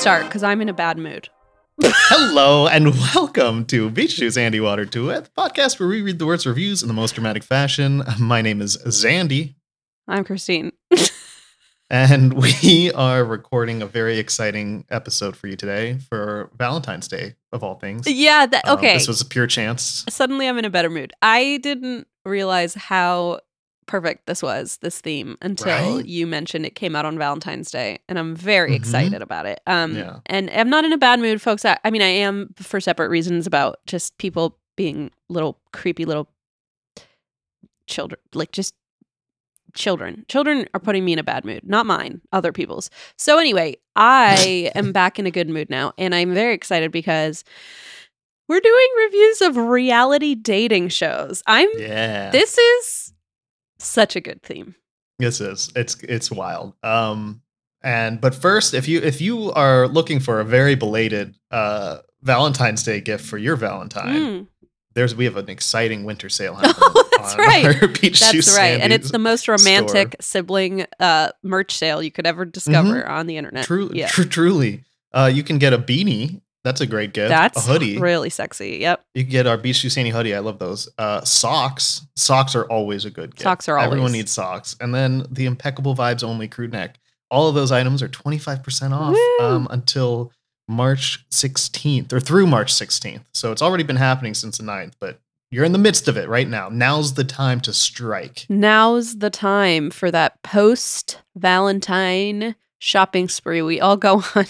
Start because I'm in a bad mood. Hello and welcome to Beach Too Sandy Water Too Wet, the podcast where we read the words reviews in the most dramatic fashion. My name is Xandy, I'm Christine. and we are recording a very exciting episode for you today for Valentine's Day, of all things. yeah, that, Um, okay. this was a pure chance. Suddenly I'm in a better mood. I didn't realize how perfect this was, this theme, until Right? you mentioned it came out on Valentine's Day. And I'm very Mhm. excited about it. Um, Yeah. And I'm not in a bad mood, folks. I, I mean, I am for separate reasons about just people being little creepy little children, like just children. Children are putting me in a bad mood, not mine, other people's. So anyway, I am back in a good mood now, and I'm very excited because we're doing reviews of reality dating shows. I'm Yeah. this is such a good theme. This is it's it's wild. Um and but first if you if you are looking for a very belated uh Valentine's Day gift for your Valentine, Mm, there's we have an exciting winter sale happening. Oh, that's on right. Shoe that's right, and it's the most romantic sibling uh, merch sale you could ever discover on the internet. True, yeah, tru- truly. Uh, you can get a beanie. That's a great gift. that's a hoodie. really sexy. Yep, you can get our Beach Sandy hoodie. I love those. Uh, socks. Socks are always a good gift. Socks are always. Everyone needs socks. And then the impeccable vibes only crew neck. All of those items are 25% off um, until March 16th or through March 16th. So it's already been happening since the 9th, but you're in the midst of it right now. Now's the time to strike. now's the time for that post Valentine shopping spree we all go on.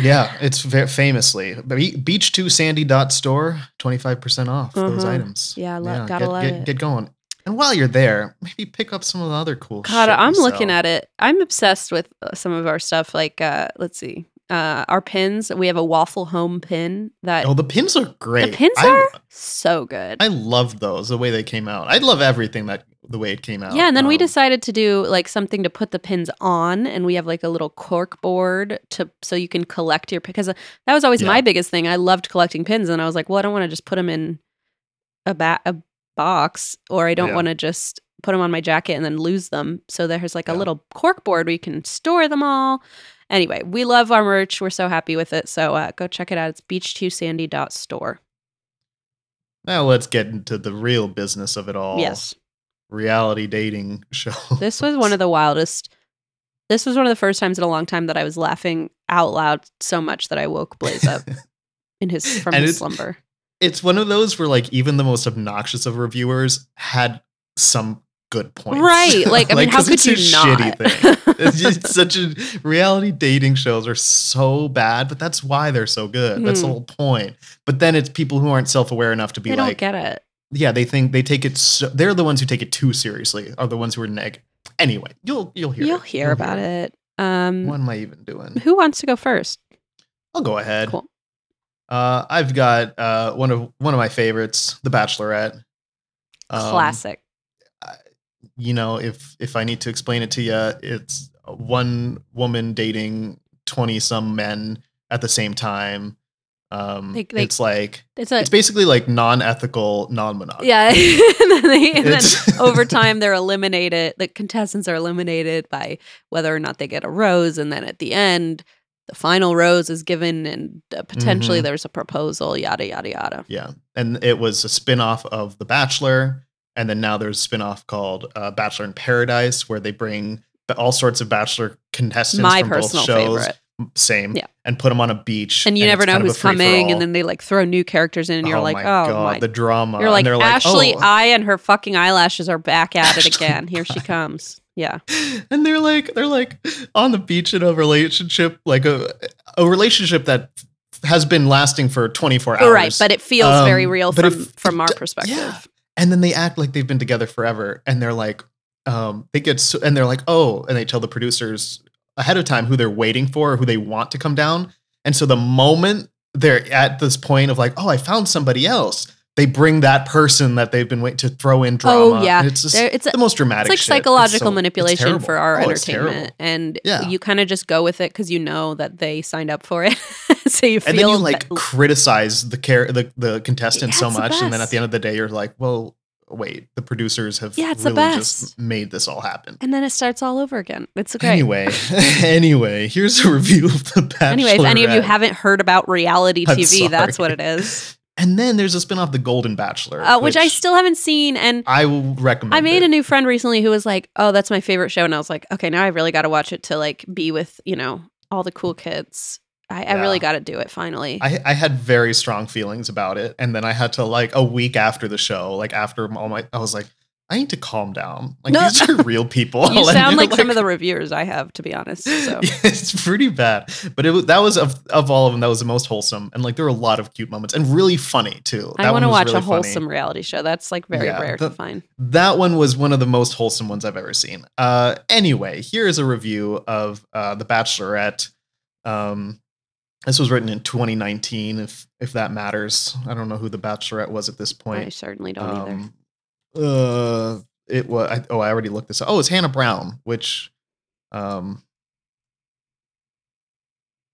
Yeah, it's famously Be- beachtoosandy.store, 25% off those Uh-huh. items. Yeah, lo- gotta get, love get, it. Get going. And while you're there, maybe pick up some of the other cool God, I'm looking sell. at it. I'm obsessed with uh, some of our stuff. Like, uh, let's see, uh, our pins. We have a waffle home pin that Oh, the pins are great. the pins I, are so good. I love those, the way they came out. I love everything that the way it came out. Yeah, and then we Um, decided to do like something to put the pins on, and we have like a little cork board to so you can collect your because that was always my biggest thing. I loved collecting pins, and I was like, well, I don't want to just put them in a ba- a box, or I don't Yeah. want to just put them on my jacket and then lose them. So there's like a little cork board where you can store them all. Anyway, we love our merch. We're so happy with it. So uh, go check it out. It's beachtoosandy.store. Now let's get into the real business of it all. Yes. Reality dating show. This was one of the wildest. This was one of the first times in a long time that I was laughing out loud so much that I woke Blaze up in his from And his it's- slumber. it's one of those where like even the most obnoxious of reviewers had some good points. Right. Like, I mean, how could it's a you not? shitty thing. it's just such a reality dating shows are so bad, but that's why they're so good. That's the Hmm. whole point. But then it's people who aren't self-aware enough to be They don't get it. Yeah, they think they take it. So, they're the ones who take it too seriously. Are the ones who are neg. Anyway, you'll you'll hear. You'll it. hear about it. Um, What am I even doing? who wants to go first? I'll go ahead. Cool. Uh, I've got uh, one of one of my favorites, The Bachelorette. Um, Classic. you know, if if I need to explain it to you, it's one woman dating twenty some men at the same time. Um, They- they- it's like It's a it's basically like non-ethical, non-monogamy. yeah. and then, they, and then over time, they're eliminated. The contestants are eliminated by whether or not they get a rose, and then at the end, the final rose is given, and uh, potentially Mhm. there's a proposal. Yada yada yada. Yeah. And it was a spin-off of The Bachelor. And then now there's a spin-off called uh, Bachelor in Paradise, where they bring all sorts of Bachelor contestants My from both personal shows. favorite. Same. Yeah. And put them on a beach. And you never know kind of a who's coming, and then they like throw new characters in, and you're oh like, my oh God, my. the drama. You're like, and they're like Ashley, oh. I and her fucking eyelashes are back at it again. Here she comes. Yeah. and they're like they're like on the beach in a relationship like a a relationship that has been lasting for 24 hours Right, but it feels Um, very real from it- from our perspective. yeah. and then they act like they've been together forever and they're like um, they get so, and they're like, oh, and they tell the producers ahead of time who they're waiting for, or who they want to come down. And so the moment they're at this point of like, oh, I found somebody else, they bring that person that they've been waiting to throw in oh, drama. Oh, yeah. And it's just There- it's a- the most dramatic. It's like shit. psychological so- manipulation for our Oh, entertainment, and Yeah. you kind of just go with it because you know that they signed up for it. so you feel And then you like that- criticize the care the, the contestant Yeah, so it's much, and then at the end of the day, you're like, well, wait, the producers have Yeah, it's the really best. just made this all happen. and then it starts all over again. It's great. Anyway, anyway, here's a review of the Bachelor. Anyway, if any of you haven't heard about reality I'm TV, that's what it is. and then there's a spinoff, The Golden Bachelor, Uh, which, I still haven't seen. And I will recommend. I made it. a new friend recently who was like, "Oh, that's my favorite show," and I was like, "Okay, now I really got to watch it to like be with you know all the cool kids. I, I really got to do it finally." I, I had very strong feelings about it, and then I had to like a week after the show, like after all my, I was like, I need to calm down. Like No. these are real people. you sound they're, like, some of the reviewers I have, to be honest. So Yeah, it's pretty bad, but it was that was of of all of them that was the most wholesome, and like there were a lot of cute moments and really funny too. I want to watch really a funny. wholesome reality show. That's like very Yeah, rare the- to find. That one was one of the most wholesome ones I've ever seen. Uh, anyway, here is a review of uh, The Bachelorette. Um, this was written in 2019, if if that matters. I don't know who The Bachelorette was at this point I certainly don't either. Um, uh, it was. I, oh, I already looked this up. Oh, it's Hannah Brown, which, um,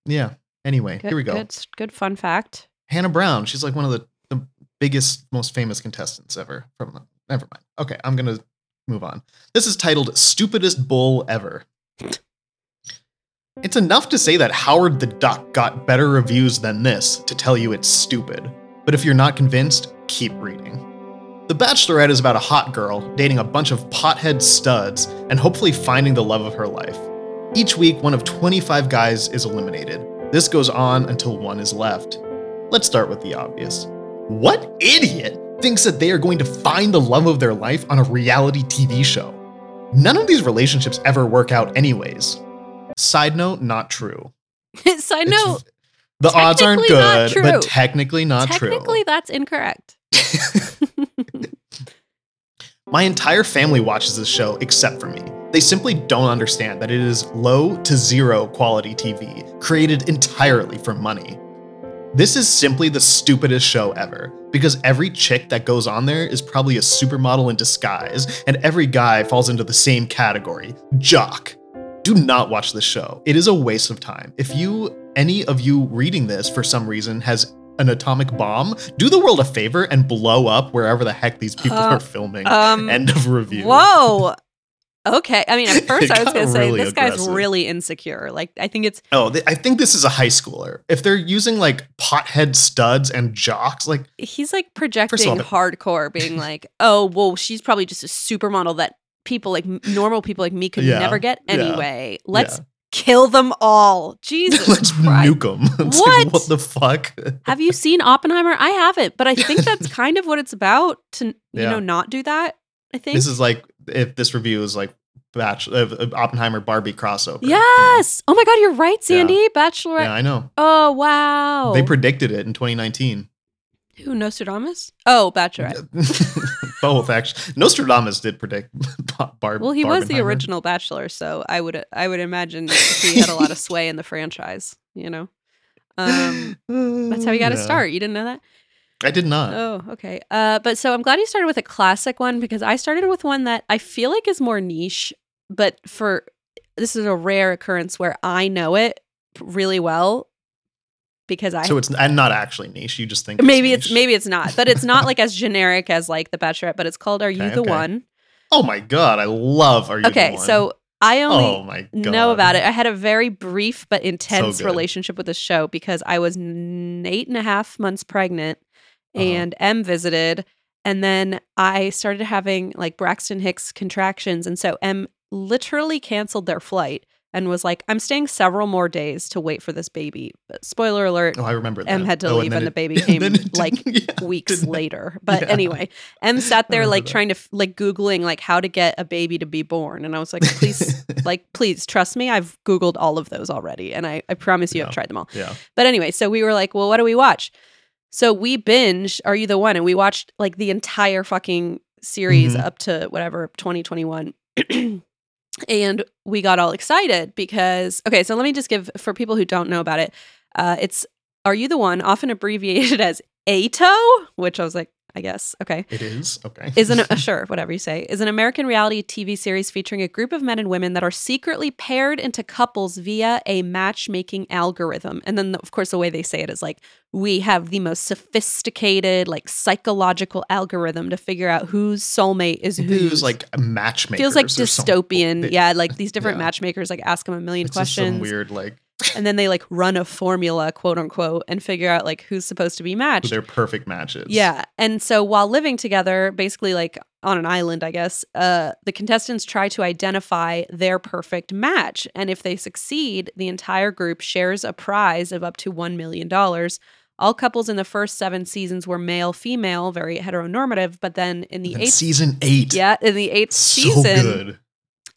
yeah. Anyway, Good, here we go. Good, good fun fact. Hannah Brown. She's like one of the, the biggest, most famous contestants ever. From never mind. Okay, I'm gonna move on. This is titled "Stupidest Bull Ever." It's enough to say that Howard the Duck got better reviews than this to tell you it's stupid. But if you're not convinced, keep reading. The Bachelorette is about a hot girl dating a bunch of pothead studs and hopefully finding the love of her life. Each week, one of 25 guys is eliminated. This goes on until one is left. Let's start with the obvious. What idiot thinks that they are going to find the love of their life on a reality TV show? None of these relationships ever work out, anyways. Side note, not true. Side It's- note, the odds aren't good, but technically not true. technically that's incorrect. My entire family watches this show except for me. They simply don't understand that it is low to zero quality TV, created entirely for money. This is simply the stupidest show ever, because every chick that goes on there is probably a supermodel in disguise, and every guy falls into the same category jock. Do not watch this show. It is a waste of time. If you, any of you reading this for some reason, has an atomic bomb, do the world a favor and blow up wherever the heck these people Uh, are filming. Um, End of review. Whoa. Okay. I mean, at first I was going to say really this guy's really insecure. Like, I think it's Oh, th- I think this is a high schooler. If they're using like pothead studs and jocks, like he's like projecting all, hardcore, being like, "Oh, well, she's probably just a supermodel that people like normal people like me could Yeah, never get yeah, anyway. Let's yeah. kill them all." Jesus let's Christ. nuke them. What? what the fuck? Have you seen Oppenheimer? I haven't, but I think that's kind of what it's about to you Yeah. know not do that. I think. this is like if this review is like Batch uh, uh, Oppenheimer Barbie crossover. you know? yes. Oh my God, you're right, Xandy. Bachelorette. Yeah, I know. Oh wow. They predicted it in 2019. Who Nostradamus? Oh, Bachelorette. Both actually. Nostradamus did predict Barb. Well, he was the original Bachelor, so I would I would imagine he had a lot of sway in the franchise. You know, um, that's how you got to Yeah. start. You didn't know that? I did not. Oh, okay. Uh, but so I'm glad you started with a classic one because I started with one that I feel like is more niche, but for this is a rare occurrence where I know it really well because I so it's and not actually niche. You just think maybe it's niche. maybe it's not, but it's not like as generic as like The Bachelorette. But it's called "Are You Okay, the okay. One?" Oh my god, I love. Are you the Okay, so I only oh my god, know about it. I had a very brief but intense good. relationship with the show because I was n- eight and a half months pregnant Uh-huh. and M visited. And then I started having like Braxton Hicks contractions. And so M literally canceled their flight and was like, I'm staying several more days to wait for this baby. But spoiler alert, Oh, I remember that. M had to Oh, leave and the it- baby came like yeah, weeks later. But Yeah. anyway, M sat there like that. trying to like Googling like how to get a baby to be born. And I was like, please like please trust me i've googled all of those already and i, I promise you Yeah. i've tried them all yeah. but anyway so we were like well what do we watch so we binge are you the one and we watched like the entire fucking series Mhm. up to whatever 2021 and we got all excited because okay, so let me just give for people who don't know about it. Uh, it's Are You the One, often abbreviated as ATO, which I was like, I guess. Okay. It is okay. Is an uh, sure, whatever you say, is an American reality TV series featuring a group of men and women that are secretly paired into couples via a matchmaking algorithm. And then, of course, the way they say it is like, we have the most sophisticated, like psychological algorithm to figure out whose soulmate is use like matchmakers. feels like something. dystopian. Yeah, like these different Yeah. matchmakers like ask them a million It's questions, weird like and then they like run a formula, quote unquote, and figure out like who's supposed to be matched. They're perfect matches. Yeah. And so while living together, basically like on an island, I guess, uh, the contestants try to identify their perfect match. And if they succeed, the entire group shares a prize of up to $1 million. All couples in the first seven seasons were male, female, very heteronormative. But then in the And eighth, season eight. yeah, in the eighth So season, good.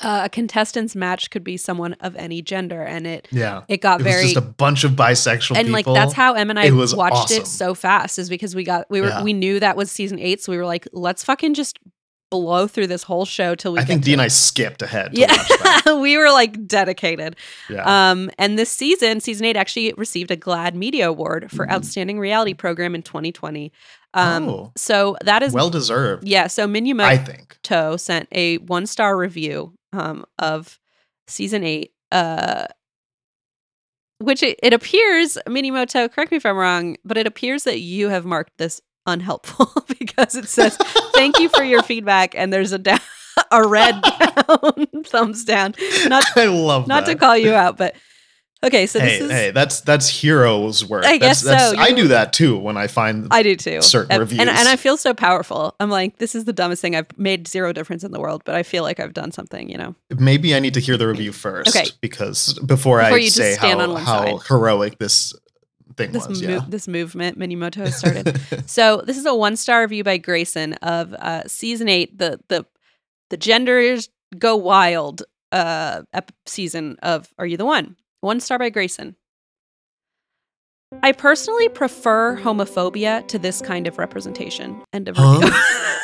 Uh, a contestant's match could be someone of any gender, and it Yeah. it got It very just a bunch of bisexual and people. like that's how Em and I It watched awesome. it so fast is because we got we were Yeah. we knew that was season eight, so we were like, let's fucking just blow through this whole show till we I think D and. I skipped ahead. To yeah, we were like dedicated. Yeah. Um, and this season, season eight, actually received a GLAAD Media Award for Mm. Outstanding Reality Program in 2020. Um, Oh. so that is well deserved. yeah. So Minimoto I think. Toe sent a one star review um, of season eight, uh, which it, it appears, Minimoto, correct me if I'm wrong, but it appears that you have marked this unhelpful because it says, thank you for your feedback. And there's a down, a red down, thumbs down. Not, I love not that. to call you out, but okay. So hey, this is, hey, that's that's heroes work. I guess that's, that's, so. I do that too when I find I do too. certain and, reviews. And, and I feel so powerful. I'm like, this is the dumbest thing. I've made zero difference in the world, but I feel like I've done something, you know? maybe I need to hear the review first. Okay. Because before, Before I say how, on how side. heroic this thing This, was. mo- yeah. this movement Minimoto has started. So this is a one star review by Grayson of uh, season eight, the the the genders go wild uh ep- season of Are You the One? One star by Grayson. I personally prefer homophobia to this kind of representation. End of Huh? review.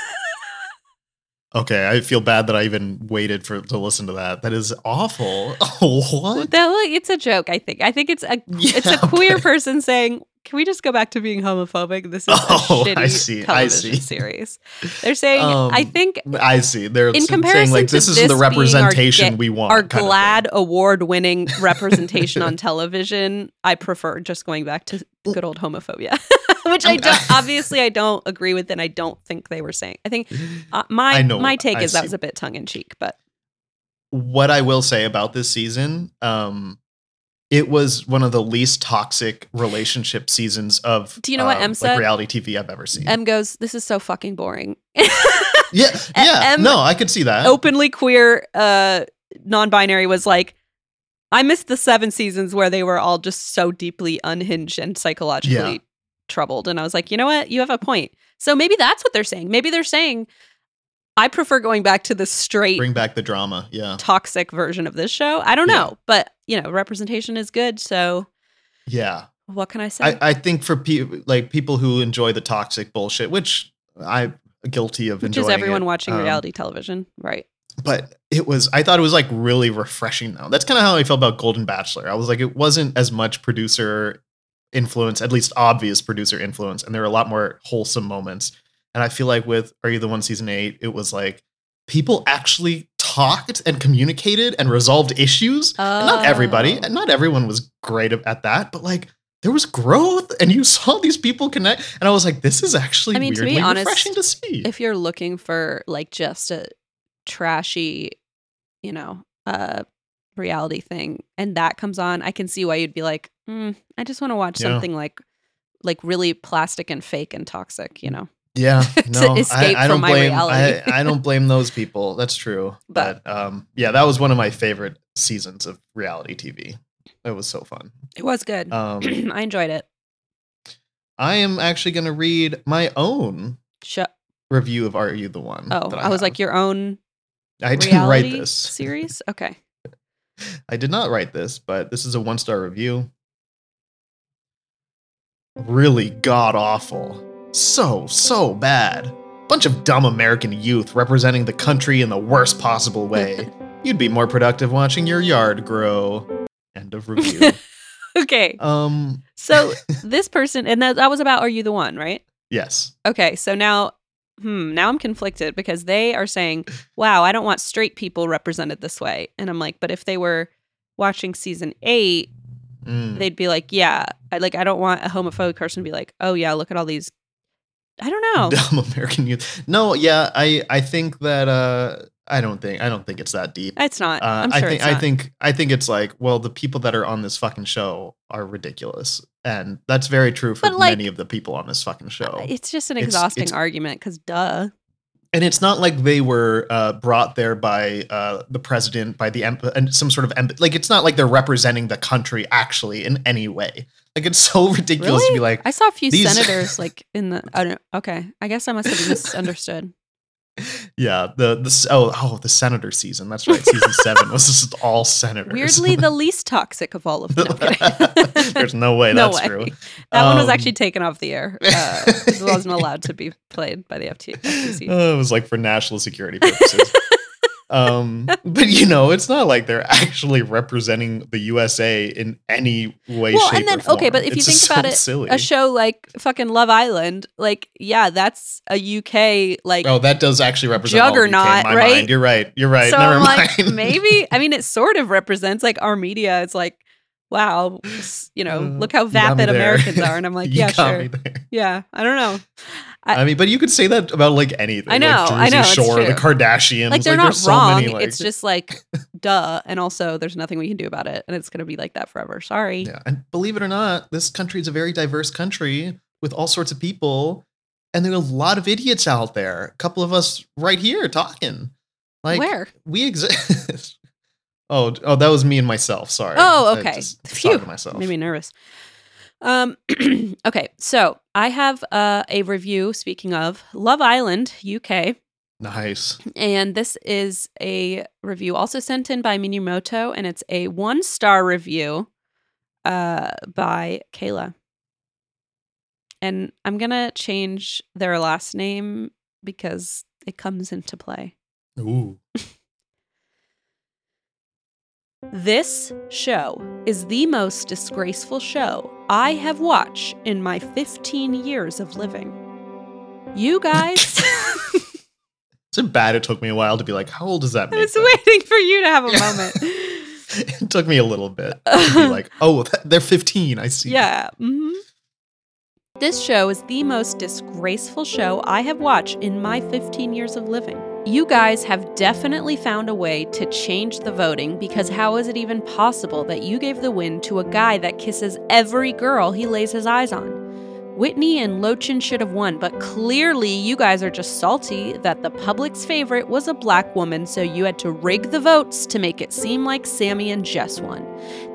okay, I feel bad that I even waited for to listen to that. That is awful. what? That- it's a joke. I think. I think it's a it's a queer person saying, "Can we just go back to being homophobic? This is Oh, a I shitty see, I television see. series." They're saying, "I Um, think I see. They're In s- saying comparison like this isn't the representation we want. our. GLAAD award-winning representation on television, I prefer just going back to good old homophobia." Which I don't obviously I don't agree with and I don't think they were saying. I think uh, my I know, my take I is that was a bit tongue in cheek, but what I will say about this season, um, it was one of the least toxic relationship seasons of Do you know what um, like said? reality TV I've ever seen. M goes, "This is so fucking boring." yeah, yeah, Em- no, I could see that. openly queer uh non-binary was like I missed the seven seasons where they were all just so deeply unhinged and psychologically Yeah. Troubled and I was like, "You know what? You have a point." So maybe that's what they're saying. Maybe they're saying I prefer going back to the straight Bring back the drama. Yeah, toxic version of this show. I don't Yeah. know, but you know, representation is good, so yeah. what can I say? I, I think for people like people who enjoy the toxic bullshit, which I'm guilty of Which enjoying. is everyone it, watching um, reality television, right? but it was i thought it was like really refreshing though that's kind of how i felt about golden bachelor i was like it wasn't as much producer influence at least obvious producer influence and there were a lot more wholesome moments. And i feel like with are you the one season eight it was like people actually talked and communicated and resolved issues. And not everybody Oh. and not everyone was great at that but like there was growth and you saw these people connect. And i was like this is actually I mean, to be weirdly honest, refreshing to see. if you're looking for like just a trashy, you know, uh reality thing and that comes on, I can see why you'd be like, mm, I just want to watch Yeah. something like like really plastic and fake and toxic, you know. Yeah, to no, escape I, I from don't my blame. reality. I, I don't blame those people. That's true. But- But, um, yeah, that was one of my favorite seasons of reality TV. It was so fun. It was good. Um, I enjoyed it. I am actually going to read my own Sh- review of "Are You the One?" oh, that I, was have. like your own I didn't write this. series. Okay. I did not write this, but this is a one star review. Really god awful. So, so bad. Bunch bunch of dumb American youth representing the country in the worst possible way. You'd be more productive watching your yard grow. End of review. okay. um, So this person, and that, that was about Are You the One, right? yes. Okay. So now, hmm, now I'm conflicted because they are saying, wow, I don't want straight people represented this way. And I'm like, but if they were watching season eight, Mm. they'd be like, yeah, I, like, I don't want a homophobic person to be like, oh, yeah, look at all these. I don't know. Dumb American youth. No, yeah, I I think that uh I don't think I don't think it's that deep. It's not. Uh, I'm sure I think it's I think I think it's like, well, the people that are on this fucking show are ridiculous, and that's very true for like, many of the people on this fucking show. It's just an It's- exhausting it's- argument because, duh. And it's not like they were uh, brought there by uh, the president, by the em- and some sort of em- like. It's not like they're representing the country actually in any way. Like it's so ridiculous to be like, I saw a few these- senators like in the. I don't. Okay, I guess I must have misunderstood. Yeah, the the oh oh the senator season. That's right, season seven was just all senators. Weirdly, the least toxic of all of them. No, I'm kidding. There's no way No that's way. true. That one was Um, actually taken off the air. Uh, it wasn't allowed to be played by the FT- FTC. Uh, it was like for national security purposes. Um, but you know, it's not like they're actually representing the USA in any way, Well, shape, and then okay, but if you think just about it, silly. a show like fucking Love Island, like yeah, that's a UK like. Oh, that does actually represent all UK in Juggernaut, right? mind. You're right. You're right. so Never I'm mind. like, maybe I mean it sort of represents like our media. It's like, wow, you know, Uh, look how you got me vapid. Americans are, and I'm like, You yeah, sure, yeah, I don't know. I- I, mean, but you could say that about like anything. I know, like I know, it's Shore, the. Kardashians. like they're there's not so wrong. Many, like, it's just like, duh, and also there's nothing we can do about it, and it's gonna be like that forever. Sorry. Yeah, and believe it or not, this country is a very diverse country with all sorts of people, and there are a lot of idiots out there. A couple of us right here talking. Like Where? we exist. oh, oh, that was me and myself. Sorry. Oh, I okay. just Phew. to myself. Made me nervous. Um, okay, so I have uh, a review. Speaking of Love Island UK, Nice. and this is a review also sent in by Minimoto, and it's a one star review uh, by Kayla. And I'm gonna change their last name because it comes into play. Ooh. This show is the most disgraceful show I have watched in my 15 years of living. You guys, Is it bad? It took me a while to be like, how old does that I was them? waiting for you to have a moment. it took me a little bit to be like, oh, they're 15. I see. Yeah. Mm-hmm. This show is the most disgraceful show I have watched in my 15 years of living. You guys have definitely found a way to change the voting because how is it even possible that you gave the win to a guy that kisses every girl he lays his eyes on? Whitney and Lochan should have won, but clearly you guys are just salty that the public's favorite was a black woman, so you had to rig the votes to make it seem like Sammy and Jess won.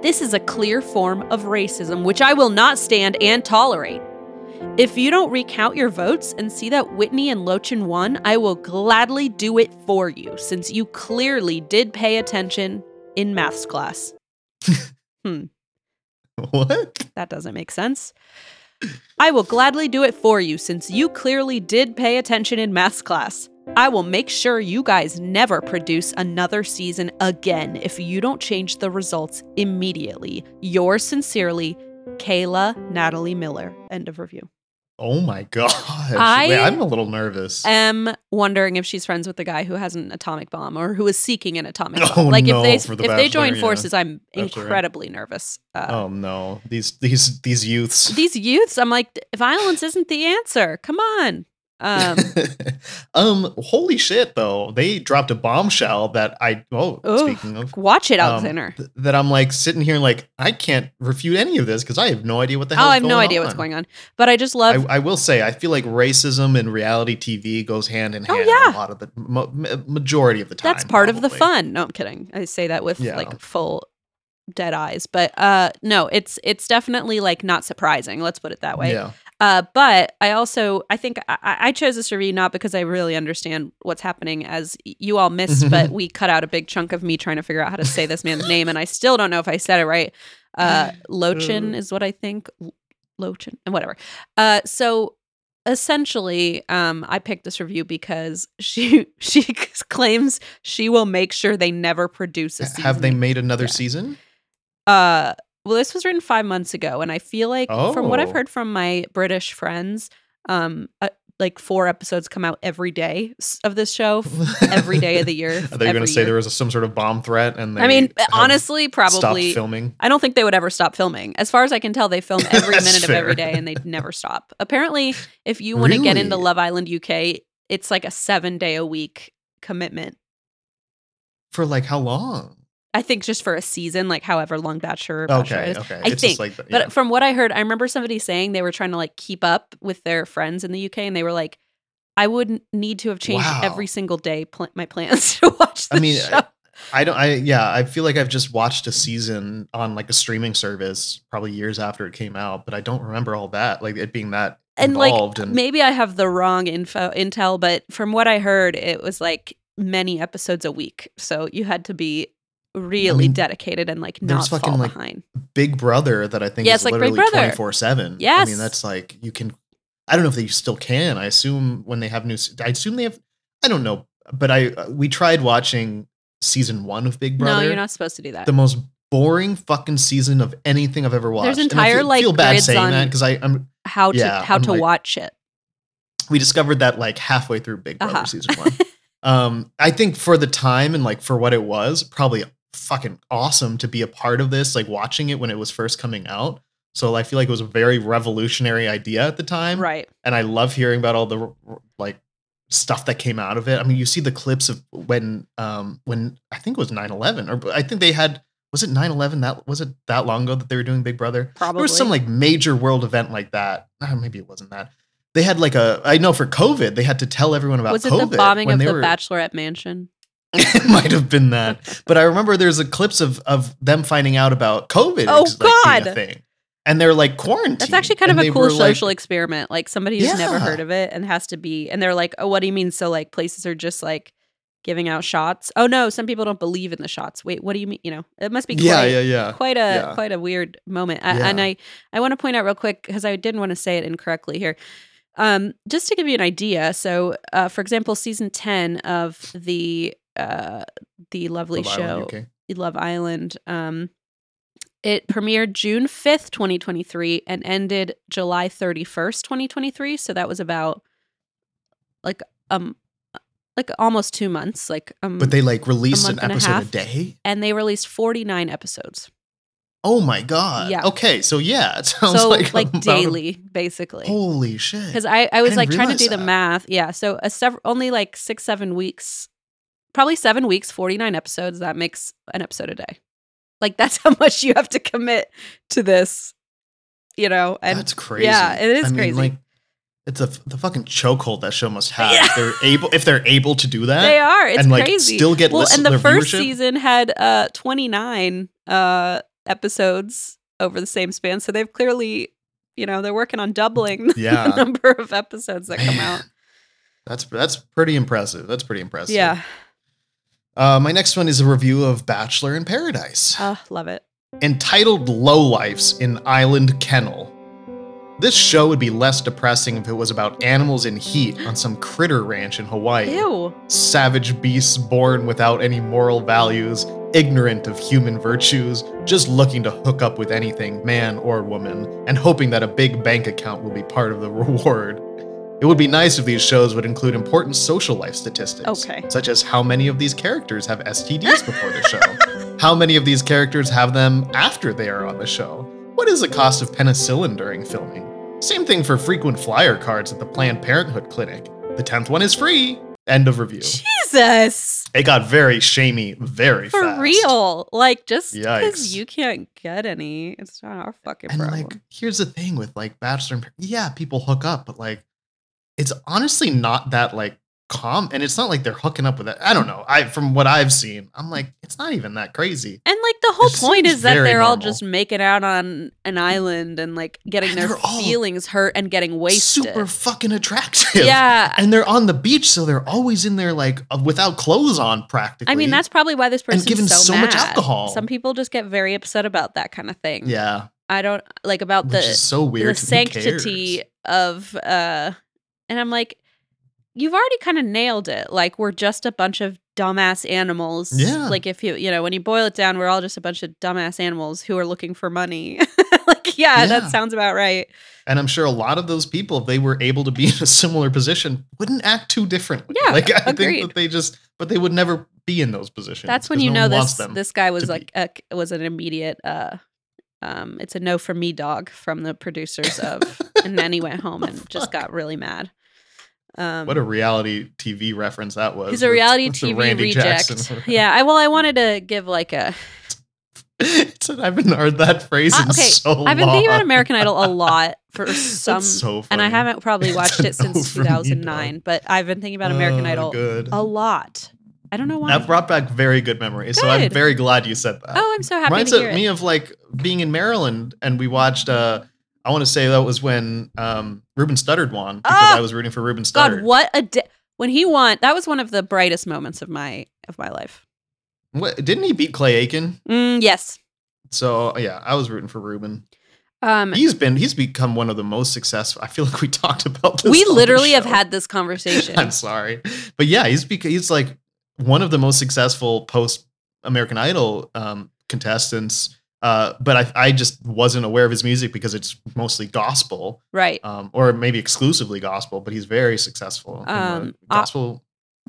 This is a clear form of racism, which I will not stand and tolerate. If you don't recount your votes and see that Whitney and Lochan won, I will gladly do it for you, since you clearly did pay attention in maths class. hmm. What? That doesn't make sense. I will gladly do it for you since you clearly did pay attention in maths class. I will make sure you guys never produce another season again if you don't change the results immediately. Yours sincerely, Kayla Natalie Miller. End of review. Oh my gosh. I- Wait, I'm a little nervous. am wondering if she's friends with the guy who has an atomic bomb or who is seeking an atomic Oh, bomb. like no, if they for the if they join yeah. forces, I'm incredibly nervous. Uh, oh no. These these these youths. These youths, I'm like, violence isn't the answer. Come on. Um, um holy shit though. They dropped a bombshell that I oh Ugh. speaking of watch it, um, Alexander. th- that I'm like sitting here like I can't refute any of this because I have no idea what the oh, hell I have no idea what's going on. But I just love. I, I will say I feel like racism and reality TV goes hand in Oh, hand yeah. a lot of the ma- majority of the time. that's part of the fun. No, I'm kidding. I say that with Yeah. like full dead eyes. But uh, no, it's it's definitely like not surprising. Let's put it that way. Yeah. Uh, but I also I think I, I chose this review not because I really understand what's happening, as you all missed, but we cut out a big chunk of me trying to figure out how to say this man's name, and I still don't know if I said it right. Uh, Lochan is what I think. Lochan and whatever. Uh, so essentially, um, I picked this review because she she claims she will make sure they never produce a season. Have they made another Yeah. season? Uh, well, this was written five months ago, and I feel like from what I've Oh. heard from my British friends, um, uh, like four episodes come out every day of this show, every day of the year. Are they going to say there was a, some sort of bomb threat? And they I mean, honestly, probably. filming. I don't think they would ever stop filming. As far as I can tell, they film every minute of every day, and they'd never stop. Apparently, if you want to get into Love Island UK, it's like a seven day a week commitment. For like how long? I think just for a season, like however long Bachelor, Bachelor Okay, is. okay. I it's think, just like, But yeah. from what I heard, I remember somebody saying they were trying to like keep up with their friends in the UK, and they were like, "I would need to have changed Wow. every single day pl- my plans to watch the I mean, show." I don't. I yeah. I feel like I've just watched a season on like a streaming service, probably years after it came out, but I don't remember all that, like it being that and like involved. and maybe I have the wrong info intel, but from what I heard, it was like many episodes a week, so you had to be really mean, dedicated and like not fucking, fall like, behind. Big Brother that I think Yeah, is like literally twenty four seven. I mean that's like you can. I don't know if they still can. I assume when they have new. I assume they have. I don't know, but I uh, we tried watching season one of Big Brother. No, you're not supposed to do that. the most boring fucking season of anything I've ever watched. There's I entire, feel, like, feel bad saying that because I I'm how to yeah, how I'm to like- watch it. we discovered that like halfway through Big Brother Uh-huh. season one. um, I think for the time and like for what it was, probably fucking awesome to be a part of this. Like watching it when it was first coming out. So I feel like it was a very revolutionary idea at the time, Right. and I love hearing about all the like stuff that came out of it. I mean, you see the clips of when um when I think it was 9/11 or I think they had was it 9/11 that was it that long ago that they were doing Big Brother? Probably. There was some like major world event like that. Uh, maybe it wasn't that. They had like a I know for COVID they had to tell everyone about was it COVID the bombing of the were- Bachelorette mansion? it might have been that. But I remember there's a clips of of them finding out about COVID Oh, like, God. a thing. And they're like quarantined. That's actually kind of a cool were, like- social experiment. Like somebody who's never heard of it and has to be, and they're like, "Oh, what do you mean?" So like places are just like giving out shots. Oh no, some people don't believe in the shots. Wait, what do you mean? You know, it must be quite, yeah, yeah, yeah. quite a Yeah. quite a weird moment. I, Yeah. And I I want to point out real quick because I didn't want to say it incorrectly here. Um, just to give you an idea. So, uh, for example, season ten of the uh the lovely Love show Island Love Island. Um, it premiered June 5th, 2023, and ended July 31st, 2023. So that was about like um like almost two months. Like um But they like released an and a episode a, day. and they released 49 episodes. Oh my god. Yeah. Okay, so yeah, it sounds so like like, about daily, basically. Holy shit. Because I, I was didn't like trying to do realize the math. Yeah. So a sev- only like six, seven weeks, probably seven weeks, 49 episodes. That makes an episode a day. Like that's how much you have to commit to this, you know? And That's crazy. yeah, it is I mean, crazy. like, it's a the fucking chokehold that show must have. Yeah. If they're able, if they're able to do that, they are. It's and like crazy. still get well, listen, and the first viewership? season had uh 29 uh episodes over the same span. So they've clearly, you know, they're working on doubling Yeah. the number of episodes that come out. That's that's pretty impressive. That's pretty impressive. Yeah. Uh, my next one is a review of Bachelor in Paradise, Uh, love it. entitled "Lowlifes in Island Kennel." This show would be less depressing if it was about animals in heat on some critter ranch in Hawaii. Ew. savage beasts born without any moral values, ignorant of human virtues, just looking to hook up with anything, man or woman, and hoping that a big bank account will be part of the reward. It would be nice if these shows would include important social life statistics, Okay. such as how many of these characters have STDs before the show, how many of these characters have them after they are on the show, what is the cost of penicillin during filming. Same thing for frequent flyer cards at the Planned Parenthood clinic. The 10th one is free. End of review. Jesus. It got very shamey very For fast. real. Like just because you can't get any, it's not our fucking problem. And problem. like, here's the thing with like Bachelor and Par- yeah, people hook up, but like, it's honestly not that like calm, and it's not like they're hooking up with it. I don't know. I from what I've seen, I'm like, it's not even that crazy. and like the whole It point is that they're all just making out on an island and like getting And their feelings hurt and getting wasted. Super fucking attractive. yeah. And they're on the beach, so they're always in there like uh, without clothes on, practically. I mean, that's probably why this person's given so, so much alcohol. Some people just get very upset about that kind of thing. yeah, I don't like about which the so weird. the Who cares? sanctity of uh And I'm like, you've already kind of nailed it. Like we're just a bunch of dumbass animals. Yeah. Like if you, you know, when you boil it down, we're all just a bunch of dumbass animals who are looking for money. like, yeah, Yeah. that sounds about right. And I'm sure a lot of those people, if they were able to be in a similar position, wouldn't act too differently. Yeah, like I agreed. think that they just, but they would never be in those positions. That's when you no know this this guy was like a, was an immediate uh um it's a no for me dog from the producers of and then he went home and just got really mad. Um What a reality TV reference that was. He's a reality with TV Randy reject. Yeah, I well I wanted to give like a It's- I haven't heard that phrase Uh, in okay, so I've been thinking about. American Idol a lot for some That's so and I haven't probably watched it It's a no since from me, 2009, but I've been thinking about American Oh, Idol Good. a lot. I don't know why. That brought back very good memories. So I'm very glad you said that. oh, I'm so happy Reminds to hear of me of like being in Maryland and we watched uh I want to say that was when um Ruben Studdard won because Ah! I was rooting for Ruben Studdard. God, what a day. When he won, that was one of the brightest moments of my of my life. What, didn't he beat Clay Aiken? Mm, yes. So yeah, I was rooting for Ruben. Um, He's been he's become one of the most successful. I feel like we talked about this. we literally have had this conversation. I'm sorry, but yeah, he's he's like one of the most successful post American Idol um, contestants. Uh, but I, I just wasn't aware of his music because it's mostly gospel, right. um, or maybe exclusively gospel. But he's very successful Um, I- gospel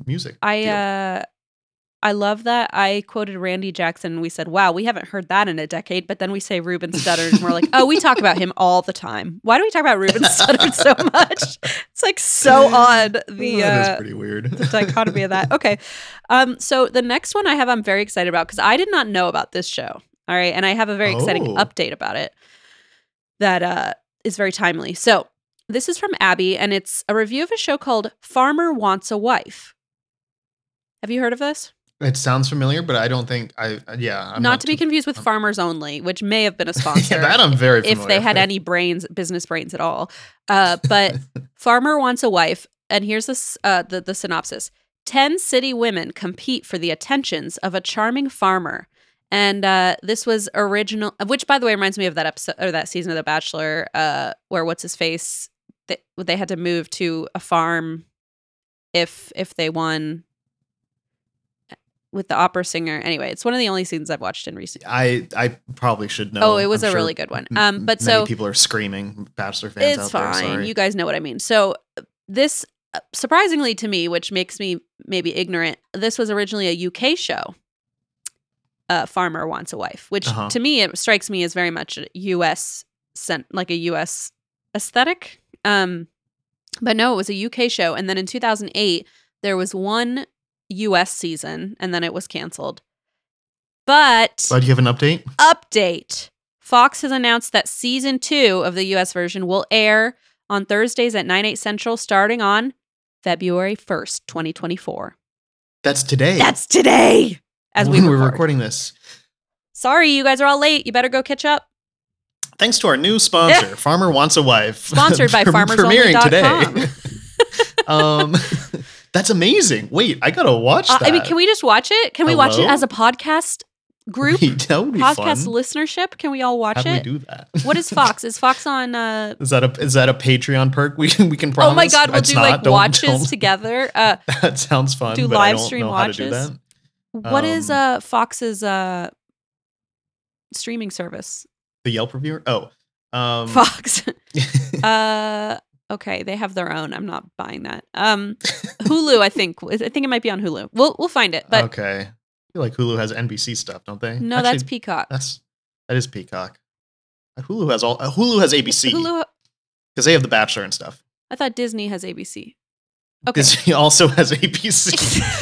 music. I uh I love that. I quoted Randy Jackson. We said, "Wow, we haven't heard that in a decade." But then we say Ruben Studdard, and we're like, "Oh, we talk about him all the time. Why do we talk about Ruben Studdard so much?" It's like so odd. The uh, pretty weird. the dichotomy of that. Okay. Um, so the next one I have I'm very excited about because I did not know about this show. All right. And I have a very exciting Oh. update about it that uh is very timely. So this is from Abby, and it's a review of a show called Farmer Wants a Wife. Have you heard of this? It sounds familiar, but I don't think I. Yeah, I'm not, to be confused with I'm- Farmers Only, which may have been a sponsor. yeah, that I'm very familiar. if they had any brains, business brains at all. Uh, but farmer wants a wife, and here's this uh, the the synopsis: Ten city women compete for the attentions of a charming farmer. And uh, this was original, which by the way reminds me of that episode or that season of The Bachelor, uh, where what's his face they, they had to move to a farm if if they won with the opera singer. Anyway, it's one of the only seasons I've watched in recent. I I probably should know. Oh, it was I'm a sure really good one. Um, but so people are screaming Bachelor fans it's out there. fine. Sorry. You guys know what I mean. So this uh, surprisingly to me, which makes me maybe ignorant, this was originally a UK show. Uh, Farmer wants a wife, which Uh-huh. to me it strikes me as very much a US sent like a US aesthetic. Um, but no, it was a UK show, and then in 2008 there was one US season, and then it was canceled. But But do you have an update? update Fox has announced that season two of the US version will air on Thursdays at 9, 8 central starting on February 1st, 2024. That's today. That's today as we we're recording this. Sorry, you guys are all late. You better go catch up. Thanks to our new sponsor, Farmer Wants a Wife. Sponsored by Premiering today. farmersonly.com. um, that's amazing. Wait, I gotta watch Uh, that. I mean, can we just watch it? Can we watch it as a podcast group? Wait, that would be podcast fun. listenership? Can we all watch How it? do that? What is Fox? Is Fox on uh Is that a is that a Patreon perk we can we can promise? Oh my god, we'll It's do not. like Don't- watches don't- together. Uh That sounds fun. do live don't stream know how to do watches. What is Um, uh Fox's uh streaming service? The Yelp reviewer? Oh, um, Fox. uh okay, they have their own. I'm not buying that. Um Hulu, I think. I think it might be on Hulu. We'll we'll find it. But okay. I feel like Hulu has NBC stuff, don't they? no, Actually, that's Peacock. that's that is Peacock. Uh, Hulu has all. Uh, Hulu has ABC Hulu because they have The Bachelor and stuff. I thought Disney has ABC. Okay. Disney also has ABC.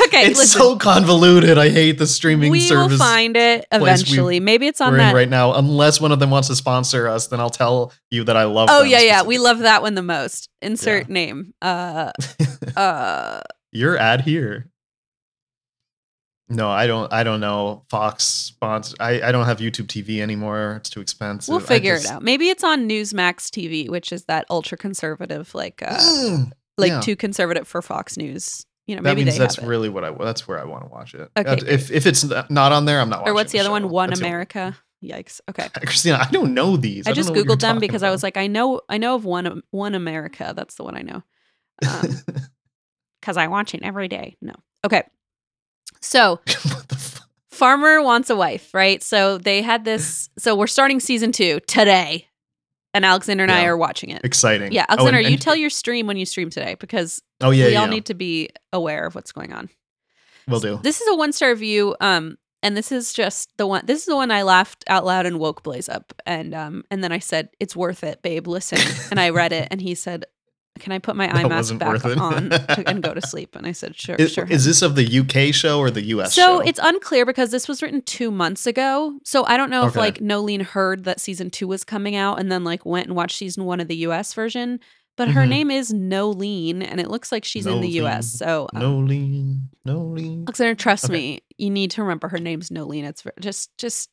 okay, it's listen. so convoluted. I hate the streaming we service We will find it place we- eventually. Maybe it's on we're that. in right now. Unless one of them wants to sponsor us, then I'll tell you that I love. oh yeah, yeah. We love that one the most. Insert name. Uh uh Your ad here. No, I don't. I don't know. Fox sponsor. I, I don't have YouTube TV anymore. It's too expensive. we'll figure just- it out. Maybe it's on Newsmax TV, which is that ultra conservative, like uh Mm, like yeah. too conservative for Fox News. You know, that maybe means that's really what I. That's where I want to watch it. Okay, if if it's not on there, I'm not. Watching. Or what's the other one? One America. America. Yikes. Okay. Christina, I don't know these. I don't just know what you're googled them because I was like, I know, I know of one, One America. That's the one I know. Um, because I watch it every day. No. Okay. So the farmer wants a wife, right? So they had this. So we're starting season two today, and Alexander and I are watching it. Exciting. Yeah, Oh, Alexander, and- you tell your stream when you stream today because Oh yeah, we yeah. all need to be aware of what's going on. We'll do. This is a one star review. Um, and this is just the one. This is the one I laughed out loud and woke Blaze up. And um, and then I said, "It's worth it, babe. Listen." and I read it, and he said, "Can I put my eye mask back on to, and go to sleep?" And I said, "Sure, Is, sure." is this of the UK show or the US show? so show? it's unclear because this was written two months ago. So I don't know if like Nolene heard that season two was coming out and then like went and watched season one of the US version. But her Mhm. name is Nolene and it looks like she's in the US. So um, Nolene, lean, no. Alexander, trust Okay. me, you need to remember her name's Nolene. It's just just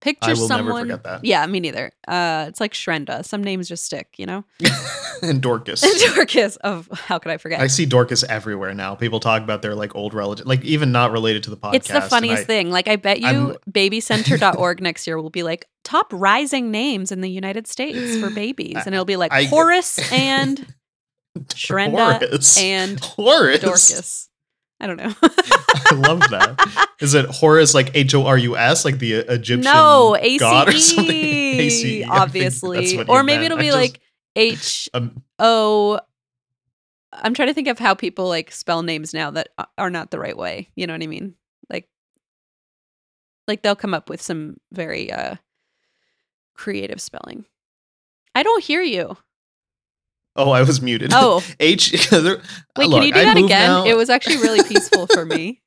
picture I will never someone. forget that. Yeah, me neither. Uh, it's like Shrenda. Some names just stick, you know. and Dorcas. Dorcas of how could I forget? I see Dorcas everywhere now. People talk about their like old relative, like even not related to the podcast. It's the funniest I- thing. Like, I bet you I'm- babycenter.org next year will be like top rising names in the United States for babies. And it'll be like I- Horace and Shrenda Horace. and Horace. Dorcas. I don't know. I love that. Is it Horus like H O R U S, like the uh, Egyptian no, god or ACE, something? ACE, obviously. Or maybe meant. it'll be just- like H um, O. I'm trying to think of how people like spell names now that are not the right way. You know what I mean? Like, like they'll come up with some very uh creative spelling. I don't hear you. Oh, I was muted. Oh, H. there- wait, look, can you do I that again? now. It was actually really peaceful for me.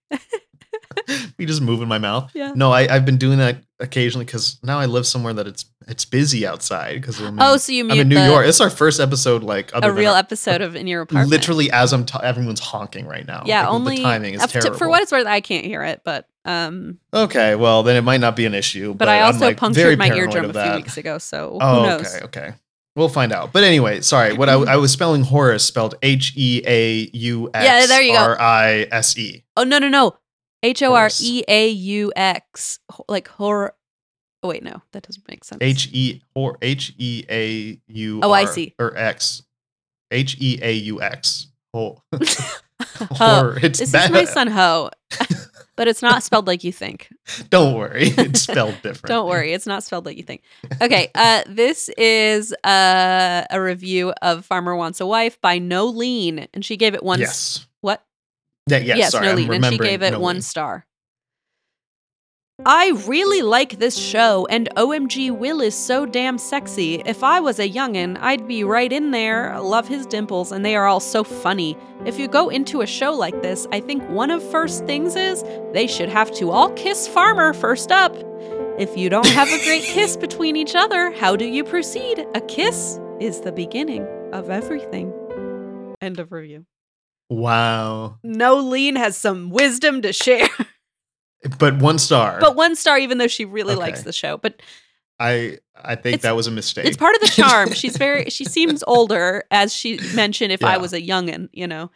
we just move in my mouth. Yeah. No, I, I've been doing that occasionally because now I live somewhere that it's it's busy outside because I'm, in- Oh, so you I'm in New the- York. It's our first episode, like other a real our- episode of in your apartment. literally as I'm t- everyone's honking right now. Yeah, Like, only the timing is terrible. for what it's worth, I can't hear it, but um, okay, well then it might not be an issue. but, But, I also like, punctured my eardrum a few weeks ago, so Oh, who knows? okay, okay. We'll find out. But anyway, sorry. What I, I was spelling Horace spelled H E A U Yeah, there you go. R I S E. Oh no no no, H O R E A U X like horror. Oh wait, no, that doesn't make sense. H E or H E A U. Oh, I see. Or X. H E A U X. Oh, Ho. It's This bad. is my son Ho, but it's not spelled like you think. Don't worry, it's spelled different. Don't worry, it's not spelled like you think. Okay, uh, this is uh, a review of Farmer Wants a Wife by Nolene, and she gave it one. s- Yes. What? Yeah. Yes. sorry, I'm Nolene, and she gave it one Nolene. star. I really like this show, and OMG Will is so damn sexy. If I was a youngin', I'd be right in there. Love his dimples, and they are all so funny. If you go into a show like this, I think one of first things is they should have to all kiss Farmer first up. If you don't have a great kiss between each other, how do you proceed? A kiss is the beginning of everything. End of review. Wow. Nolene has some wisdom to share. But one star. but one star, even though she really Okay. likes the show. But I I think It's- that was a mistake. it's part of the charm. She's very, she seems older, as she mentioned. If I was a youngin, you know,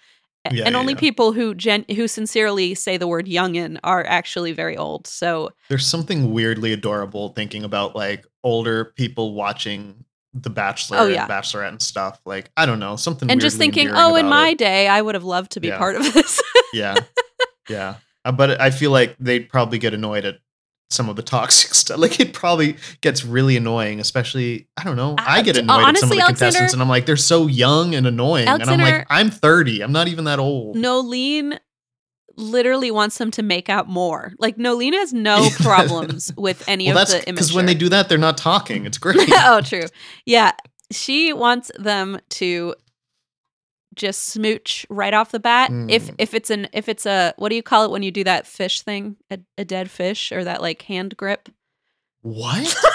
Yeah, and yeah, only yeah. people who gen who sincerely say the word youngin are actually very old. So There's something weirdly adorable thinking about like older people watching The Bachelor Oh, yeah. and Bachelorette and stuff. Like I don't know something. and just thinking, oh, in my it. day, I would have loved to be Yeah. part of this. yeah, yeah. Uh, But I feel like they'd probably get annoyed at some of the toxic stuff. Like it probably gets really annoying, especially I don't know. I Uh, get annoyed at some of honestly, the contestants, and I'm like, they're so young and annoying, and I'm like, I'm 30. I'm not even that old. Nolene literally wants them to make out more. Like Nolene has no problems with any well, of the because when they do that, they're not talking. It's great. oh, true. Yeah. She wants them to just smooch right off the bat. If Mm. if it's an if it's a what do you call it when you do that fish thing? A, a dead fish or that like hand grip? what?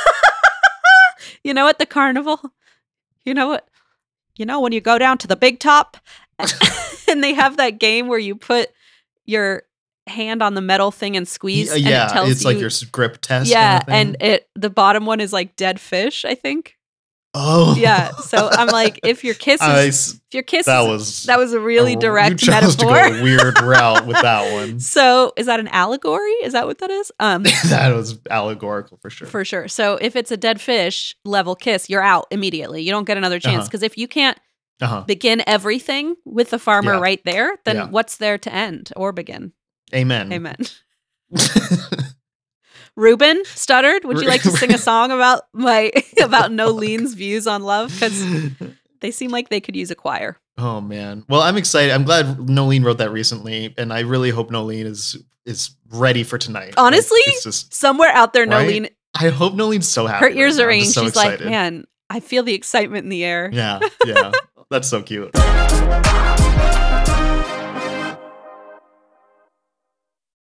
You know at the carnival? You know what? You know when you go down to the big top and they have that game where you put your hand on the metal thing and squeeze Yeah, and it tells it's you like your grip test. yeah, kind of and it the bottom one is like dead fish, I think. Oh Yeah. So I'm like, if your kiss is I if your kiss that is, was that was a really oh, direct you chose to metaphor. go a weird route with that one. so is that an allegory? Is that what that is? Um that was allegorical for sure. for sure. So if it's a dead fish level kiss, you're out immediately. You don't get another chance Uh-huh. because if you can't Uh-huh. begin everything with the farmer Yeah. right there, then Yeah. what's there to end or begin? Amen. Amen. Ruben stuttered. Would you like to sing a song about my about Nolene's views on love? Because they seem like they could use a choir. oh man. Well, I'm excited. I'm glad Nolene wrote that recently, and I really hope Nolene is is ready for tonight. Honestly, it's just Somewhere out there, Right? Nolene, I hope Nolene's so happy. her ears now. are ringing. so She's like, man, I feel the excitement in the air. Yeah, yeah. That's so cute.